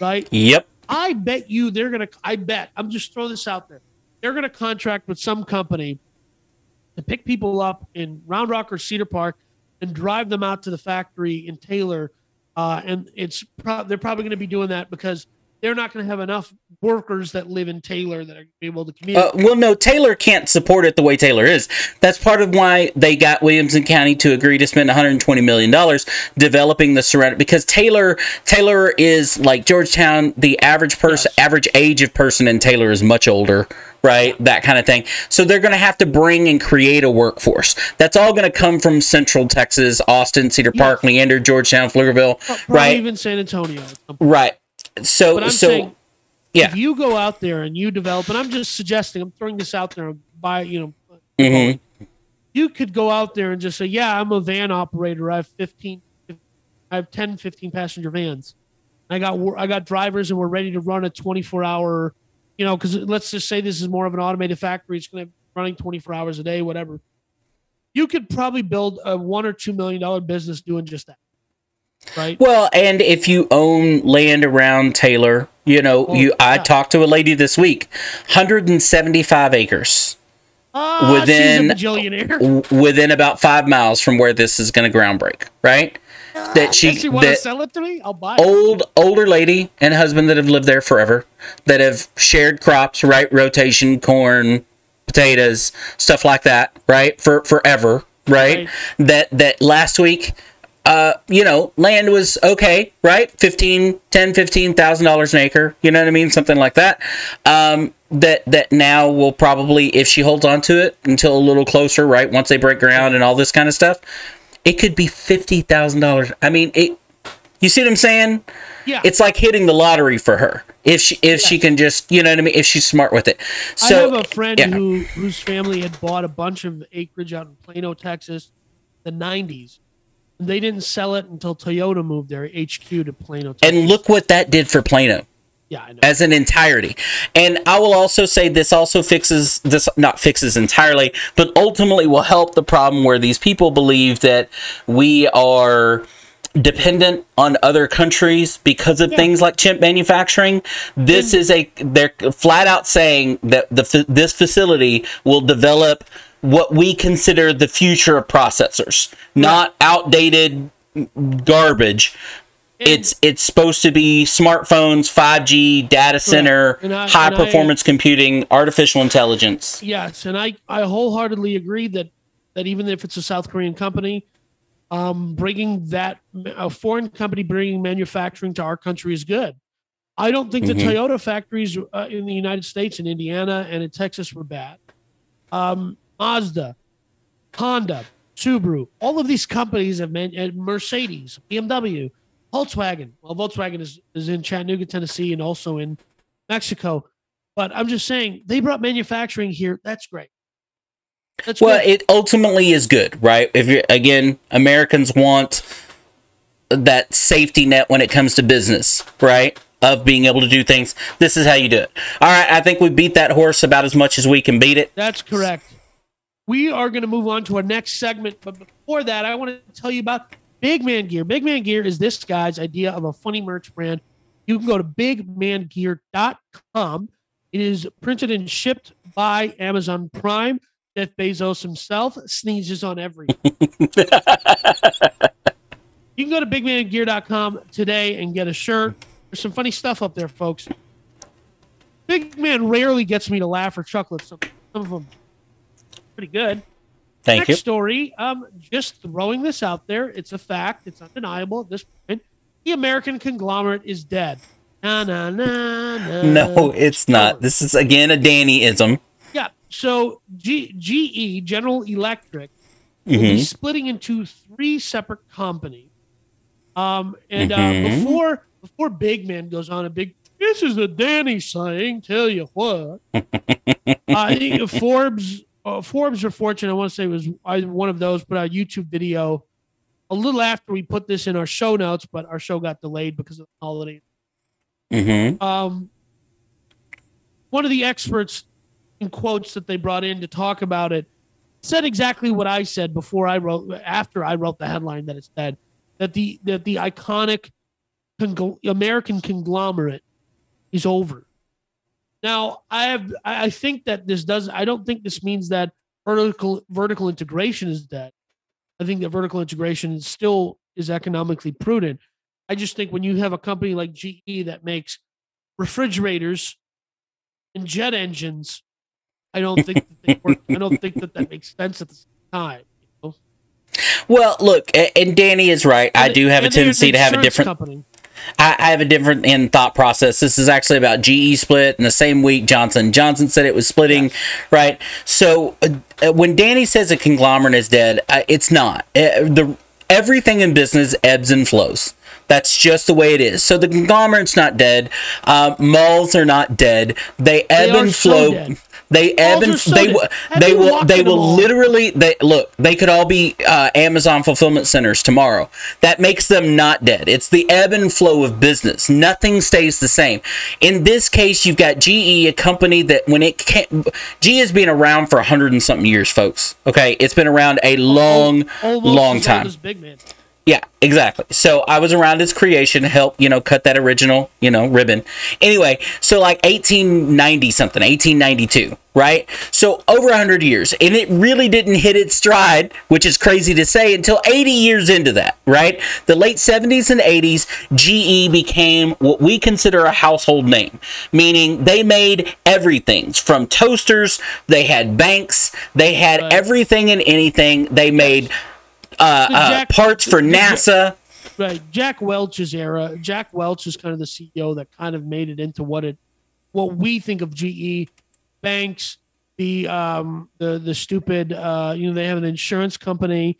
right? yep. I bet you they're gonna. I bet I'm just throwing this out there. They're gonna contract with some company to pick people up in Round Rock or Cedar Park and drive them out to the factory in Taylor. Uh, and it's pro- they're probably going to be doing that because they're not going to have enough workers that live in Taylor that are gonna be able to commute. Uh, well, no, Taylor can't support it the way Taylor is. That's part of why they got Williamson County to agree to spend 120 million dollars developing the surrounding. Because Taylor, Taylor is like Georgetown. The average person, Yes. average age of person in Taylor is much older, right? That kind of thing. So they're going to have to bring and create a workforce. That's all going to come from Central Texas, Austin, Cedar Park, Leander, Georgetown, Pflugerville, right? even San Antonio. at some point. right. So, so saying, yeah. if you go out there and you develop, and I'm just suggesting, I'm throwing this out there by you know, Mhm. you could go out there and just say, yeah, I'm a van operator. I have 15, I have 10, 15 passenger vans. I got I got drivers and we're ready to run a 24 hour, you know, because let's just say this is more of an automated factory. It's going to be running 24 hours a day, whatever. You could probably build a one or two million dollar business doing just that, right? Well, and if you own land around Taylor, you know, Oh, you I yeah. talked to a lady this week, 175 acres Ah, within- a within about five miles from where this is going to ground break, right? that she If you want to that sell it to me, I'll buy it. old older lady and husband that have lived there forever that have shared crops right rotation corn potatoes stuff like that right for forever right, Right. that that last week uh you know land was okay right? 15 10 15 thousand dollars an acre you know what i mean? Something like that. Um that that now will probably if she holds on to it until a little closer right once they break ground and all this kind of stuff it could be fifty thousand dollars. I mean it you see what i'm saying? Yeah, it's like hitting the lottery for her if she if she can just you know what I mean if she's smart with it. So I have a friend yeah. who whose family had bought a bunch of acreage out in Plano, Texas, the '90s. And they didn't sell it until Toyota moved their HQ to Plano. Texas. and look what that did for Plano yeah, I know. as an entirety. And I will also say this also fixes this not fixes entirely, but ultimately will help the problem where these people believe that we are dependent on other countries because of things like chip manufacturing. This mm-hmm. is a they're flat out saying that the this facility will develop what we consider the future of processors, not outdated garbage. It's it's supposed to be smartphones, 5G, data center, I- high and I- performance computing, artificial intelligence. Yes, and I I wholeheartedly agree that that even if it's a South Korean company, um, bringing that a foreign company bringing manufacturing to our country is good. I don't think Mhm. the Toyota factories uh, in the United States, in Indiana and in Texas, were bad. Um, Mazda, Honda, Subaru, all of these companies have man- and Mercedes, BMW, Volkswagen. Well, Volkswagen is, is in Chattanooga, Tennessee, and also in Mexico. But I'm just saying they brought manufacturing here. That's great. That's Well, good. it ultimately is good, right? If you again, Americans want that safety net when it comes to business, right? Of being able to do things. This is how you do it. All right, I think we beat that horse about as much as we can beat it. That's correct. We are going to move on to our next segment, but before that, I want to tell you about Big Man Gear. Big Man Gear is this guy's idea of a funny merch brand. You can go to bigmangear.com. It is printed and shipped by Amazon Prime. Jeff Bezos himself sneezes on everything. you can go to bigmangear.com today and get a shirt. There's some funny stuff up there, folks. Big Man rarely gets me to laugh or chuckle. Some, some of them pretty good. Thank Next you. story. Um, just throwing this out there. It's a fact. It's undeniable at this point. The American conglomerate is dead. Na na na na. No, it's not. This is again a Dannyism. Yeah. So G- GE General Electric will be Mhm. splitting into three separate companies. Um, and uh, Mhm. before before Big Man goes on a big, this is a Danny saying. Tell you what, uh, I think Forbes uh, Forbes or Fortune, I want to say was either one of those, put out a YouTube video a little after we put this in our show notes, but our show got delayed because of the holiday Mhm. um, one of the experts in quotes that they brought in to talk about it said exactly what I said before I wrote after I wrote the headline that it said that the that the iconic American conglomerate is over. Now I have I think that this does I don't think this means that vertical vertical integration is dead. I think that vertical integration is still is economically prudent. I just think when you have a company like GE that makes refrigerators and jet engines, I don't think that they work. I don't think that that makes sense at the same time. you know? Well, look, and Danny is right. I do have a and tendency to have a different. company. I, I have a different in thought process. This is actually about GE split in the same week. Johnson Johnson said it was splitting, right? So uh, uh, when Danny says a conglomerate is dead, uh, it's not. Uh, the everything in business ebbs and flows. That's just the way it is. So the conglomerate's not dead. Uh, malls are not dead. They ebb are and so flow. dead. They ebb and so they will they will they will mall? literally they look they could all be uh, Amazon fulfillment centers tomorrow. That makes them not dead. It's the ebb and flow of business. Nothing stays the same. In this case, you've got GE, a company that when it can GE has been around for a hundred and something years, folks. Okay, it's been around a long, Almost long time. Big Man. Yeah, exactly. So I was around its creation, help you know cut that original you know ribbon. Anyway, so like 1890 something, 1892, right? So over 100 years, and it really didn't hit its stride, which is crazy to say, until 80 years into that, right? The late 70s and 80s, GE became what we consider a household name, meaning they made everything from toasters, they had banks, they had everything and anything. They made uh, uh, Jack- parts for NASA. right jack welch's era jack welch is kind of the ceo that kind of made it into what it what we think of ge banks the um the the stupid uh you know they have an insurance company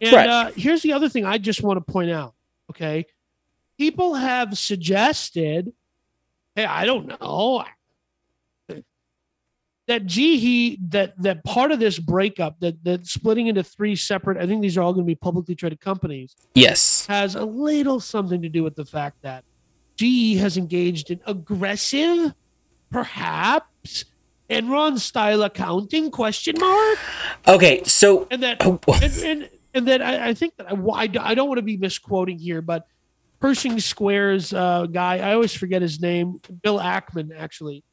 and Right. uh here's the other thing i just want to point out okay people have suggested hey i don't know that GE that that part of this breakup that that splitting into three separate I think these are all going to be publicly traded companies Yes. has a little something to do with the fact that GE has engaged in aggressive, perhaps Enron style accounting question mark, Okay, so and that Oh. and, and, and that I, I think that I, I, I don't want to be misquoting here, but Pershing Square's uh, guy, I always forget his name, Bill Ackman, actually,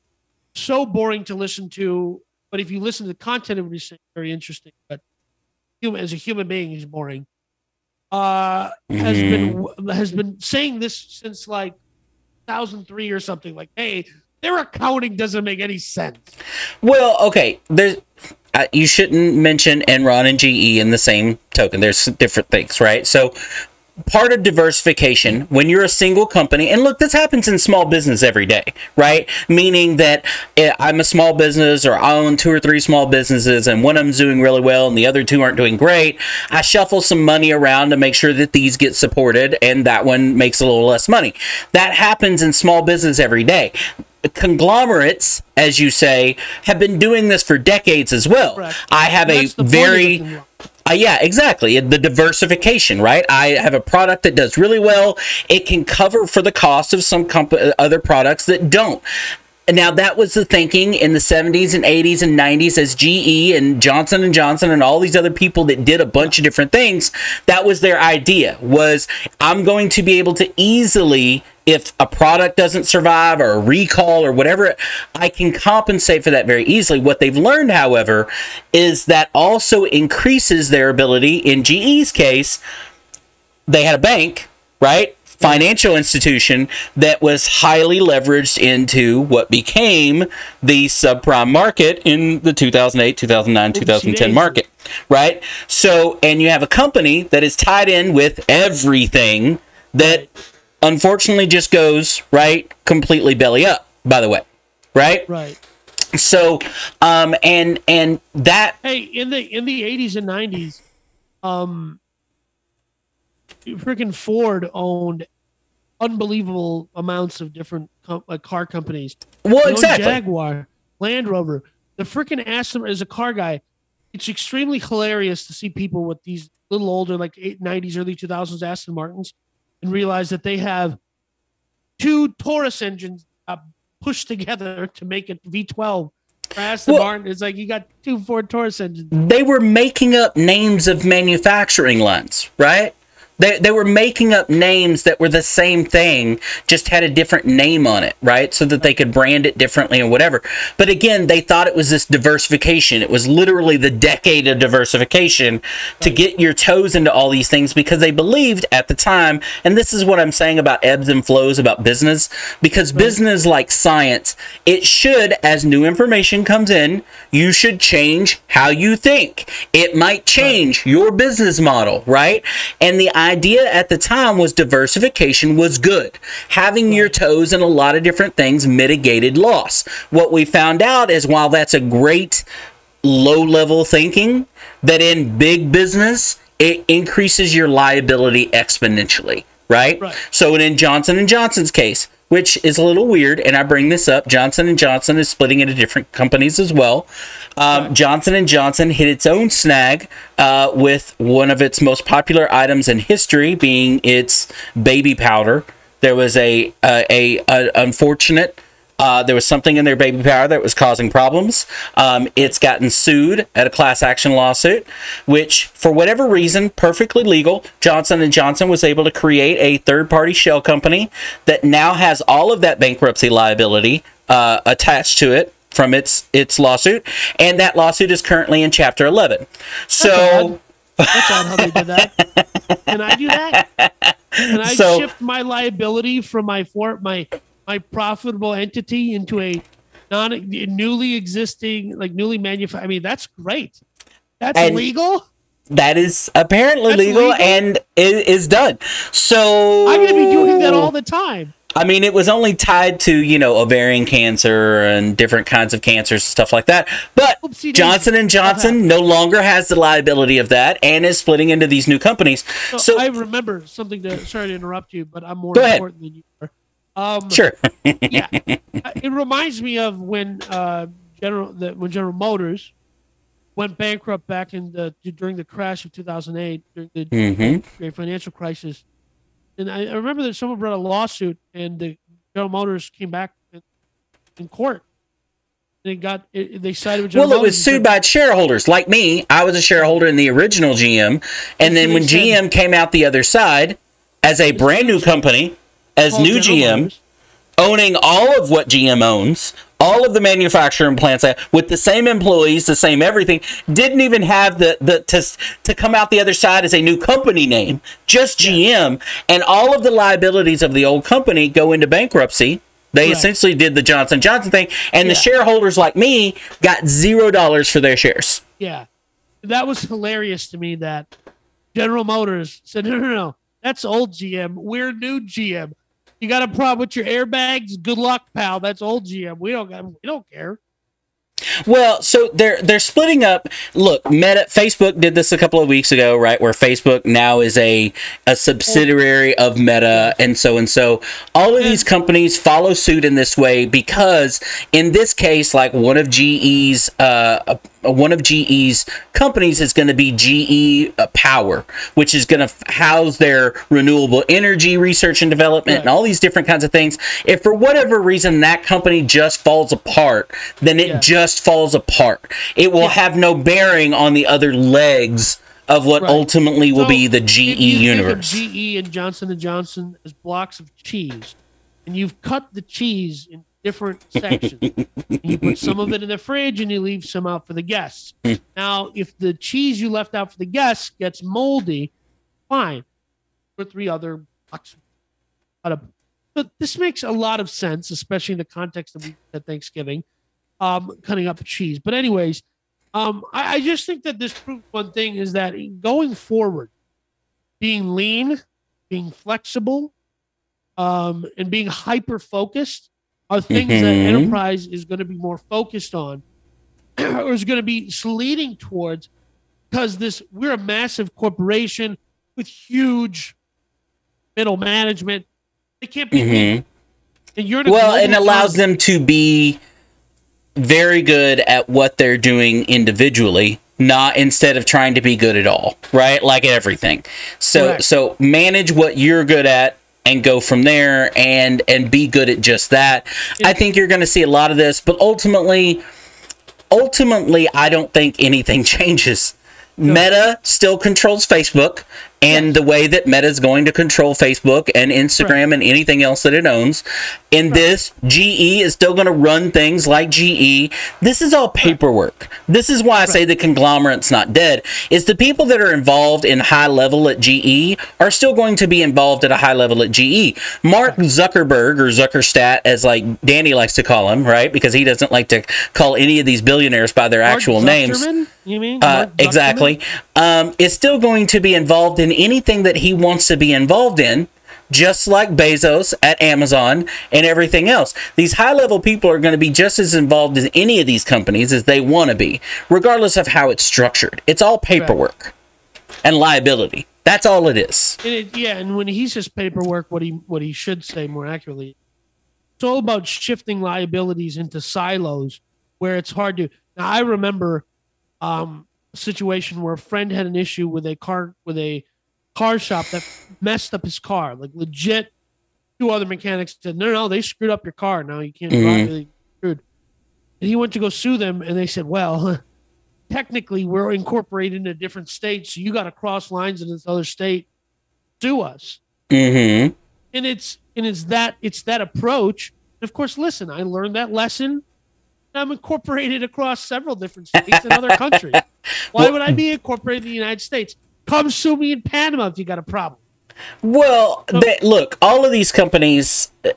so boring to listen to. But if you listen to the content of what he's saying, very interesting. But human as a human being, he's boring. Uh, has Mm-hmm. been has been saying this since like 2003 or something. Like, hey, their accounting doesn't make any sense. well, okay. There's uh, you shouldn't mention Enron and GE in the same token. There's different things, right? So part of diversification when you're a single company. And look this happens in small business every day right? Meaning that eh, i'm a small business or i own two or three small businesses and one of them's doing really well and the other two aren't doing great. I shuffle some money around to make sure that these get supported and that one makes a little less money. That happens in small business every day. Conglomerates as you say have been doing this for decades as well. Correct. i have a that's the point of very. Uh, yeah, exactly. The diversification, right? I have a product that does really well. It can cover for the cost of some comp- uh, other products that don't. Now that was the thinking in the 70s and 80s and 90s as GE and Johnson and Johnson and all these other people that did a bunch of different things. That was their idea was I'm going to be able to easily if a product doesn't survive or a recall or whatever, I can compensate for that very easily. What they've learned, however, is that also increases their ability. In GE's case, they had a bank, right? Financial institution that was highly leveraged into what became the subprime market in the 2008, 2009, 2010 days. market, right? So, and you have a company that is tied in with everything that unfortunately just goes, right, completely belly up, by the way, right? Right. So, um, and, and that, Hey, in the in the 80s and 90s, um, freaking Ford owned unbelievable amounts of different com- uh, car companies. well, exactly. Jaguar, Land Rover. The freaking Aston as a car guy, it's extremely hilarious to see people with these little older, like eight, 90s, early 2000s Aston Martins, and realize that they have two Taurus engines uh, pushed together to make it V12. For Aston Well- Martin, it's like you got two Ford Taurus engines. they were making up names of manufacturing lines, right? They, they were making up names that were the same thing, just had a different name on it, right? So that they could brand it differently and whatever. But again, they thought it was this diversification. It was literally the decade of diversification to get your toes into all these things because they believed at the time, and this is what I'm saying about ebbs and flows about business, because mm-hmm. business, like science, it should, as new information comes in, you should change how you think. It might change your business model, right? And the idea at the time was diversification was good. Having your toes in a lot of different things mitigated loss. What we found out is while that's a great low level thinking, that in big business, it increases your liability exponentially, right? Right. So in Johnson and Johnson's case, which is a little weird, and I bring this up, Johnson and Johnson is splitting into different companies as well. Um, Johnson and Johnson hit its own snag uh, with one of its most popular items in history being its baby powder. There was a a, a, a unfortunate Uh, there was something in their baby powder that was causing problems. Um, it's gotten sued at a class action lawsuit, which, for whatever reason, perfectly legal. Johnson and Johnson was able to create a third-party shell company that now has all of that bankruptcy liability uh, attached to it from its its lawsuit, and that lawsuit is currently in Chapter 11. So. That's odd how they did that. Can I do that? Can I So- shift my liability from my for my my profitable entity into a non newly existing like newly manufactured? I mean, that's great. That's And- legal. That is apparently That's legal, legal? and is, is done. So I'm going to be doing that all the time. I mean, it was only tied to you know ovarian cancer and different kinds of cancers and stuff like that. But Oopsie. Johnson and Johnson no longer has the liability of that and is splitting into these new companies. So, So I remember something to. Sorry to interrupt you, but I'm more important than you are. Um, sure, yeah, Uh, it reminds me of when uh, General the, when General Motors went bankrupt back in the during the crash of 2008 during the hmm great financial crisis. And I, I remember that someone brought a lawsuit, and the General Motors came back in, in court. And it got it, they sided with General Well, it was sued by shareholders. Like me, I was a shareholder in the original GM, and then when GM came out the other side as a brand new company, as new GM, Motors. owning all of what GM owns, all of the manufacturing plants with the same employees, the same everything, didn't even have the the to to come out the other side as a new company name, just GM, and all of the liabilities of the old company go into bankruptcy. They Correct. essentially did the Johnson Johnson thing, and the shareholders like me got zero dollars for their shares. Yeah, that was hilarious to me. That General Motors said, "No, no, no, that's old GM. We're new GM. You got a problem with your airbags? Good luck, pal. That's old GM. We don't got. We don't care." Well, so they're they're splitting up. Look, Meta, Facebook did this a couple of weeks ago, right? Where Facebook now is a a subsidiary of Meta, and so and so. All of these companies follow suit in this way because, in this case, like one of GE's uh, one of GE's companies is going to be GE uh, Power, which is going to f- house their renewable energy research and development and all these different kinds of things. If for whatever reason that company just falls apart, then it Yeah. just falls apart. It will have no bearing on the other legs of what Right. ultimately will So, be the GE you think of universe. GE and Johnson and Johnson as blocks of cheese, and you've cut the cheese in different sections. you put some of it in the fridge, and you leave some out for the guests. Now, if the cheese you left out for the guests gets moldy, fine. Put three other of- But this makes a lot of sense, especially in the context of Thanksgiving, um, cutting up the cheese. But anyways, um, I, I just think that this proves one thing is that going forward, being lean, being flexible, um, and being hyper focused are things that Mhm. enterprise is going to be more focused on, or is going to be leading towards, because this we're a massive corporation with huge middle management. They can't be. Mhm. And you're Well, and allows economy. them to be very good at what they're doing individually not instead of trying to be good at all right like everything so Correct. so manage what you're good at and go from there and and be good at just that. I think you're going to see a lot of this but ultimately ultimately i don't think anything changes. Meta still controls facebook and the way that meta is going to control facebook and instagram and anything else that it owns. In this ge is still going to run things like ge this is all paperwork. This is why i say the conglomerate's not dead. Is the people that are involved in high level at ge are still going to be involved at a high level at ge mark zuckerberg or zuckerstat as like danny likes to call him right? Because he doesn't like to call any of these billionaires by their Mark actual names. Zuckerman, You mean uh, exactly. Um, is still going to be involved in anything that he wants to be involved in, just like Bezos at Amazon and everything else. These high level people are going to be just as involved in any of these companies as they want to be, regardless of how it's structured. It's all paperwork and liability. That's all it is. And it, yeah, and when he says paperwork, what he what he should say more accurately, it's all about shifting liabilities into silos where it's hard to. Now I remember um, a situation where a friend had an issue with a car with a car shop that messed up his car, like legit two other mechanics said, no, no, they screwed up your car. Now you can't Mhm. drive. Screwed. And he went to go sue them, and they said, well, technically we're incorporated in a different state, so you got to cross lines in this other state, sue us. Mm-hmm. And it's and it's that it's that approach. Of course, listen, I learned that lesson. I'm incorporated across several different states and other countries. Why would I be incorporated in the United States? Come sue me in Panama if you got a problem. Well, they, look, all of these companies. uh,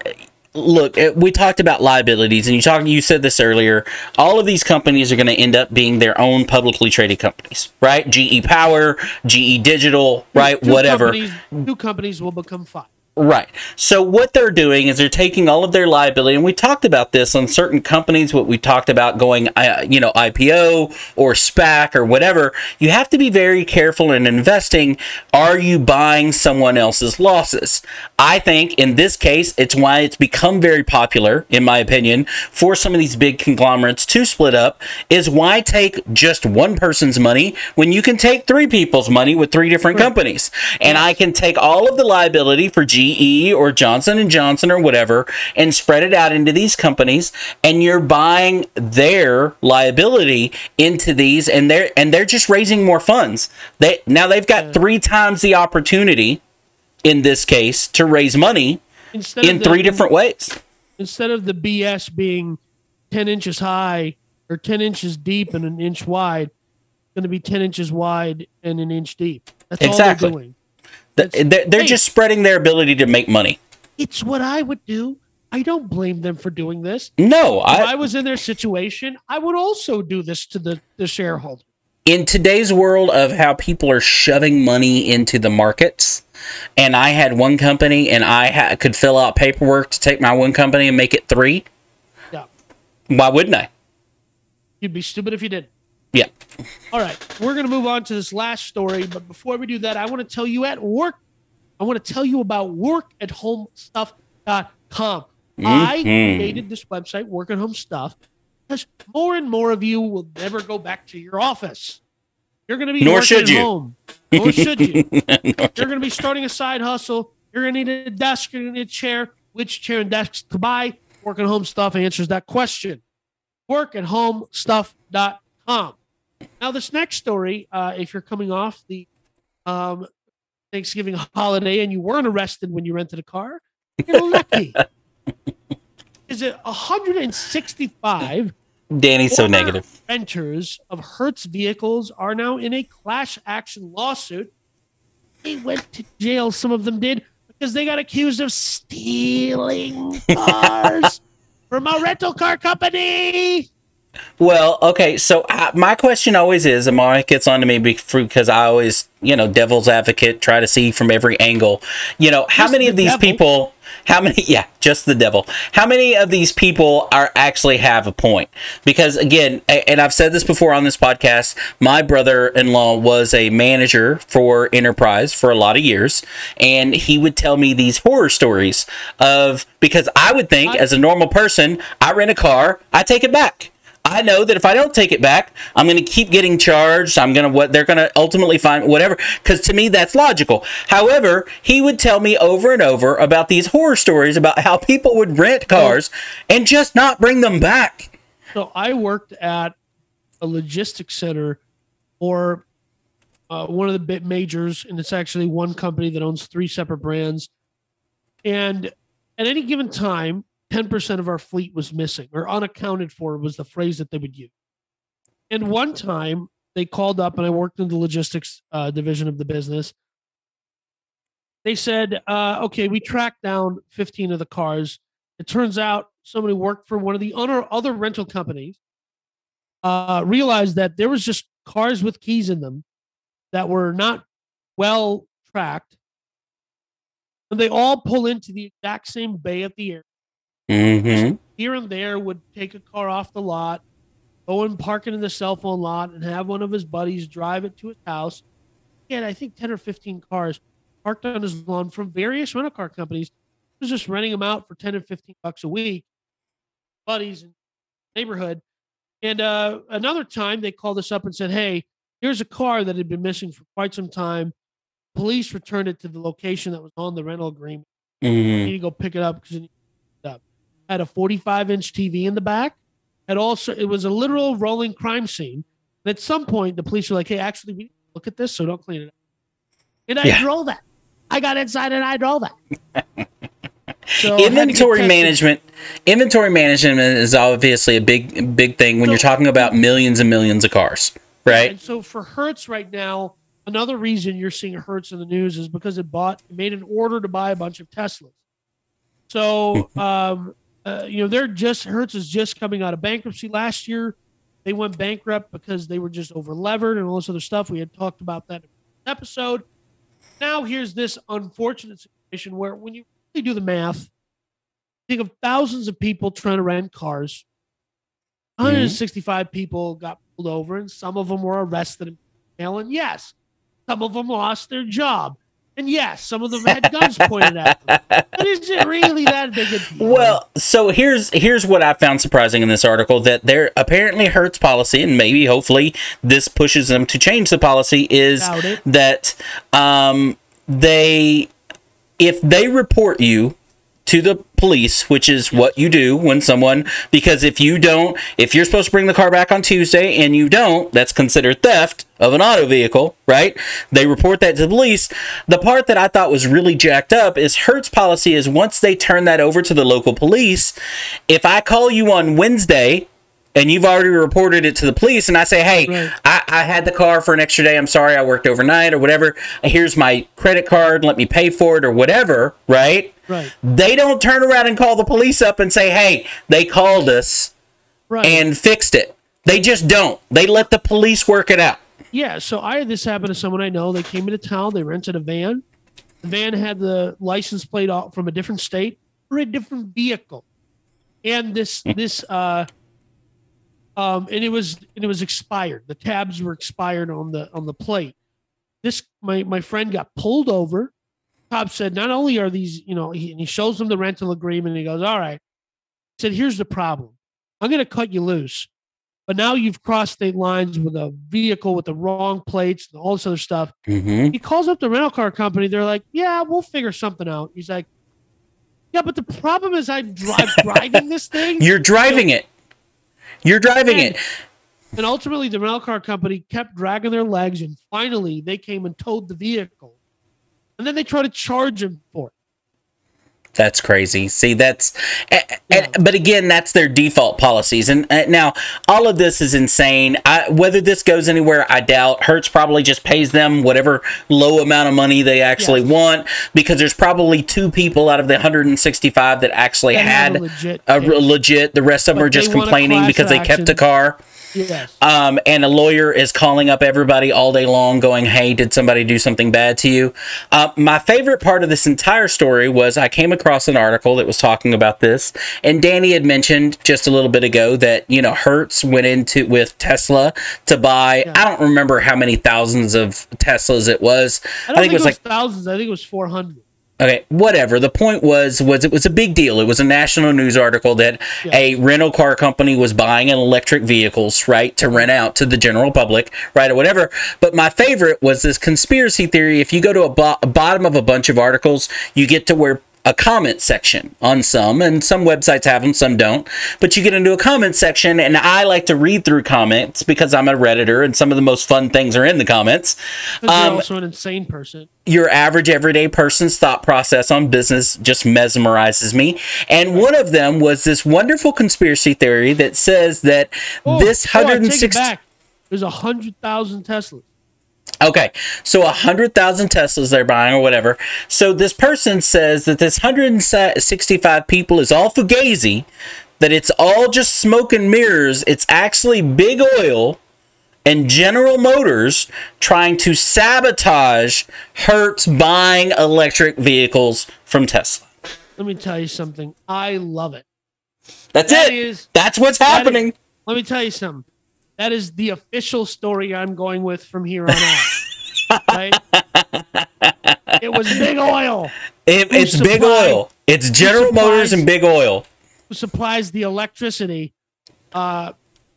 Look, uh, we talked about liabilities, and you talked. You said this earlier. All of these companies are going to end up being their own publicly traded companies, right? GE Power, GE Digital, right? Two Whatever. Companies, two companies will become five. Right. So what they're doing is they're taking all of their liability, and we talked about this on certain companies. What we talked about going, uh, you know, IPO or SPAC or whatever. You have to be very careful in investing. Are you buying someone else's losses? I think in this case, it's why it's become very popular, in my opinion, for some of these big conglomerates to split up. Is why take just one person's money when you can take three people's money with three different companies, and I can take all of the liability for GE or Johnson and Johnson or whatever and spread it out into these companies and you're buying their liability into these and they're and they're just raising more funds. They now they've got 3 times the opportunity in this case to raise money Instead in the, three different ways. instead of the BS being ten inches high or ten inches deep and an inch wide, it's going to be ten inches wide and an inch deep. That's Exactly. all they're doing. Th- They're, they're just spreading their ability to make money. It's what I would do. I don't blame them for doing this. No, If I I was in their situation, I would also do this to the, the shareholder. in today's world of how people are shoving money into the markets and I had one company and I ha- could fill out paperwork to take my one company and make it 3, Yeah. why wouldn't I? You'd be stupid if you didn't. Yeah. All right, we're going to move on to this last story, but before we do that, I want to tell you at work, I want to tell you about workathomestuff.com. I Mhm. created this website, Work at Home Stuff, because more and more of you will never go back to your office. You're going to be Nor should at you. home. Nor should you. You're going to be starting a side hustle. You're going to need a desk. You're going to need a chair. Which chair and desk to buy? Work at Home Stuff answers that question. Workathomestuff.com. Now, this next story, uh, if you're coming off the um, Thanksgiving holiday and you weren't arrested when you rented a car, you're lucky. Is it 165 Danny's so negative. renters of Hertz vehicles are now in a class action lawsuit. They went to jail, some of them did, because they got accused of stealing cars from a rental car company. Well, okay, so uh, my question always is, and Mike gets on to me because I always, you know, devil's advocate, try to see from every angle. You know, how Just many the of these devil. people, how many, yeah, just the devil. How many of these people are actually have a point? Because again, and I've said this before on this podcast, my brother in law was a manager for Enterprise for a lot of years, and he would tell me these horror stories of because I would think, as a normal person, I rent a car, I take it back. I know that if I don't take it back, I'm going to keep getting charged. I'm going to what they're going to ultimately find whatever cuz to me that's logical. However, he would tell me over and over about these horror stories about how people would rent cars and just not bring them back. So I worked at a logistics center for uh, one of the bit majors, and it's actually one company that owns three separate brands. And at any given time, 10% of our fleet was missing or unaccounted for was the phrase that they would use. And one time they called up, and I worked in the logistics uh, division of the business. They said, uh, okay, we tracked down 15 of the cars. It turns out somebody worked for one of the other, rental companies, uh, realized that there was just cars with keys in them that were not well tracked. And they all pull into the exact same bay at the air. Mhm. Here and there would take a car off the lot, go and park it in the cell phone lot, and have one of his buddies drive it to his house. He had, I think, 10 or 15 cars parked on his lawn from various rental car companies. He was just renting them out for 10 and 15 bucks a week. Buddies in the neighborhood. And uh, another time they called us up and said, Hey, here's a car that had been missing for quite some time. Police returned it to the location that was on the rental agreement. You Mhm. need to go pick it up because it needs to be up. Had a 45 inch TV in the back. It also it was a literal rolling crime scene. And at some point, the police were like, "Hey, actually, we look at this, so don't clean it up." And I Yeah. drove that. I got inside and I drove that. So I had to get inventory management inventory management is obviously a big big thing when So- you're talking about millions and millions of cars right And so for Hertz right now, another reason you're seeing Hertz in the news is because it bought it made an order to buy a bunch of Teslas. So um, uh, you know they're just Hertz is just coming out of bankruptcy last year. They went bankrupt because they were just over levered and all this other stuff. We had talked about that episode. Now here's this unfortunate situation where when you really do the math, think of thousands of people trying to rent cars. 165 people got pulled over, and some of them were arrested. And yes, some of them lost their job. And yes, some of them had guns pointed at them. But is it really that big a deal? well so here's here's what i found surprising in this article that there apparently hertz policy and maybe hopefully this pushes them to change the policy is that um they if they report you to the police, which is what you do when someone because if you don't, if you're supposed to bring the car back on Tuesday and you don't, that's considered theft of an auto vehicle, right? They report that to the police. The part that I thought was really jacked up is Hertz policy is once they turn that over to the local police, if I call you on Wednesday and you've already reported it to the police and i say hey Right. I, I had the car for an extra day i'm sorry i worked overnight or whatever here's my credit card let me pay for it or whatever right right, they don't turn around and call the police up and say hey they called us right. and fixed it they just don't they let the police work it out Yeah, so I had this happen to someone I know. They came into town, they rented a van. The van had the license plate off from a different state for a different vehicle. And this this uh um and it was and it was expired. The tabs were expired on the on the plate. This my my friend got pulled over. Cop said, not only are these, you know, he, and he shows them the rental agreement and he goes, All right. He said, Here's the problem. I'm gonna cut you loose. But now you've crossed state lines with a vehicle with the wrong plates and all this other stuff. mm-hmm. He calls up the rental car company. They're like, "Yeah, we'll figure something out." He's like, "Yeah, but the problem is I'm dri- driving this thing." you're driving it you're driving it And ultimately, the rental car company kept dragging their legs, and finally, they came and towed the vehicle. And then they try to charge him for it. That's crazy. See, that's, a- a- but again, that's their default policies. And uh, now, all of this is insane. I, whether this goes anywhere, I doubt. Hertz probably just pays them whatever low amount of money they actually Yes. want because there's probably two people out of the 165 that actually That have had a legit a legit. The rest of them But are just they complaining because they kept the car. Yes. Um, and a lawyer is calling up everybody all day long, going, "Hey, did somebody do something bad to you?" Uh, my favorite part of this entire story was I came across an article that was talking about this, and Danny had mentioned just a little bit ago that you know Hertz went into with Tesla to buy. Yeah. I don't remember how many thousands of Teslas it was. I don't think, it was, like thousands. I think it was 400. Okay, whatever. The point was was it was a big deal. It was a national news article that Yeah. a rental car company was buying an electric vehicles, right, to rent out to the general public, right, or whatever. But my favorite was this conspiracy theory. If you go to a, bo- a bottom of a bunch of articles, you get to where a comment section on some, and some websites have them, some don't. But you get into a comment section, and I like to read through comments because I'm a redditor, and some of the most fun things are in the comments. 'Cause Um, you're also an insane person. your average everyday person's thought process on business just mesmerizes me. And one of them was this wonderful conspiracy theory that says that Oh, this oh, I take it 160 back. There's a hundred thousand Teslas. Okay, so a hundred thousand Teslas they're buying or whatever. So this person says that this hundred and sixty-five people is all fugazi, that it's all just smoke and mirrors. It's actually big oil and General Motors trying to sabotage Hertz buying electric vehicles from Tesla. Let me tell you something. I love it. That's That it. is- That's what's that is- happening. Let me tell you something. That is the official story I'm going with from here on out. right? It was big oil It- it's big oil. It's General Motors and big oil. who supplies the electricity uh,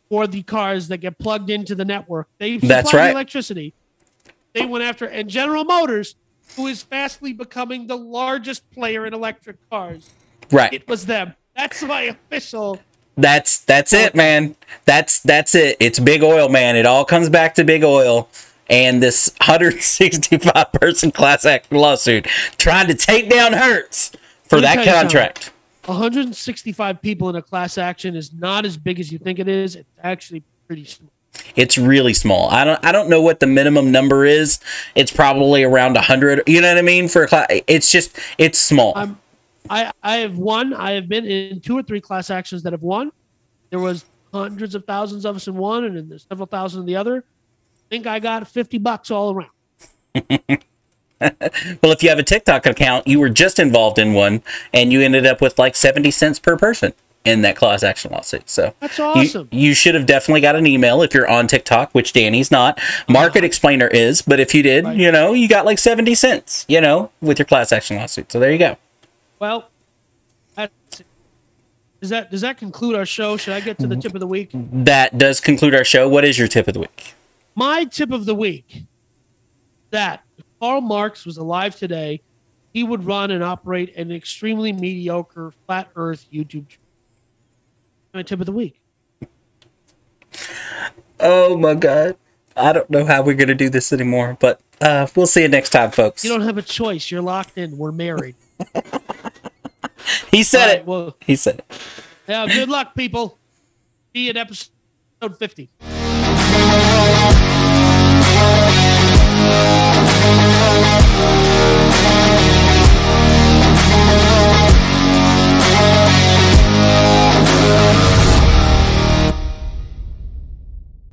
for the cars that get plugged into the network. They supply That's right. the electricity. They went after and General Motors who is fastly becoming the largest player in electric cars. Right. It was them. That's my official. That's that's it, man. That's that's it. It's big oil, man. It all comes back to big oil and this 165 person class action lawsuit trying to take down Hertz for that contract. 165 people in a class action is not as big as you think it is. It's actually pretty small. It's really small. I don't I don't know what the minimum number is. It's probably around 100. You know what I mean? For a class, it's just it's small. I'm, I I have won. I have been in two or three class actions that have won. There was hundreds of thousands of us in one, and then there's several thousand in the other. I think I got 50 bucks all around. well, if you have a TikTok account, you were just involved in one, and you ended up with like 70 cents per person in that class action lawsuit. So That's you- awesome. You, should have definitely got an email if you're on TikTok, which Danny's not. Market Explainer is, but if you did, Right. you know, you got like 70 cents, you know, with your class action lawsuit. So there you go. Well, that's. Does that does that conclude our show? Should I get to the tip of the week? That does conclude our show. What is your tip of the week? My tip of the week that if Karl Marx was alive today, he would run and operate an extremely mediocre flat Earth YouTube channel. My tip of the week. Oh my God. I don't know how we're going to do this anymore, but uh, we'll see you next time, folks. You don't have a choice. You're locked in. We're married. he said right, it. Well, he said it. Now, good luck, people. See you in episode 50.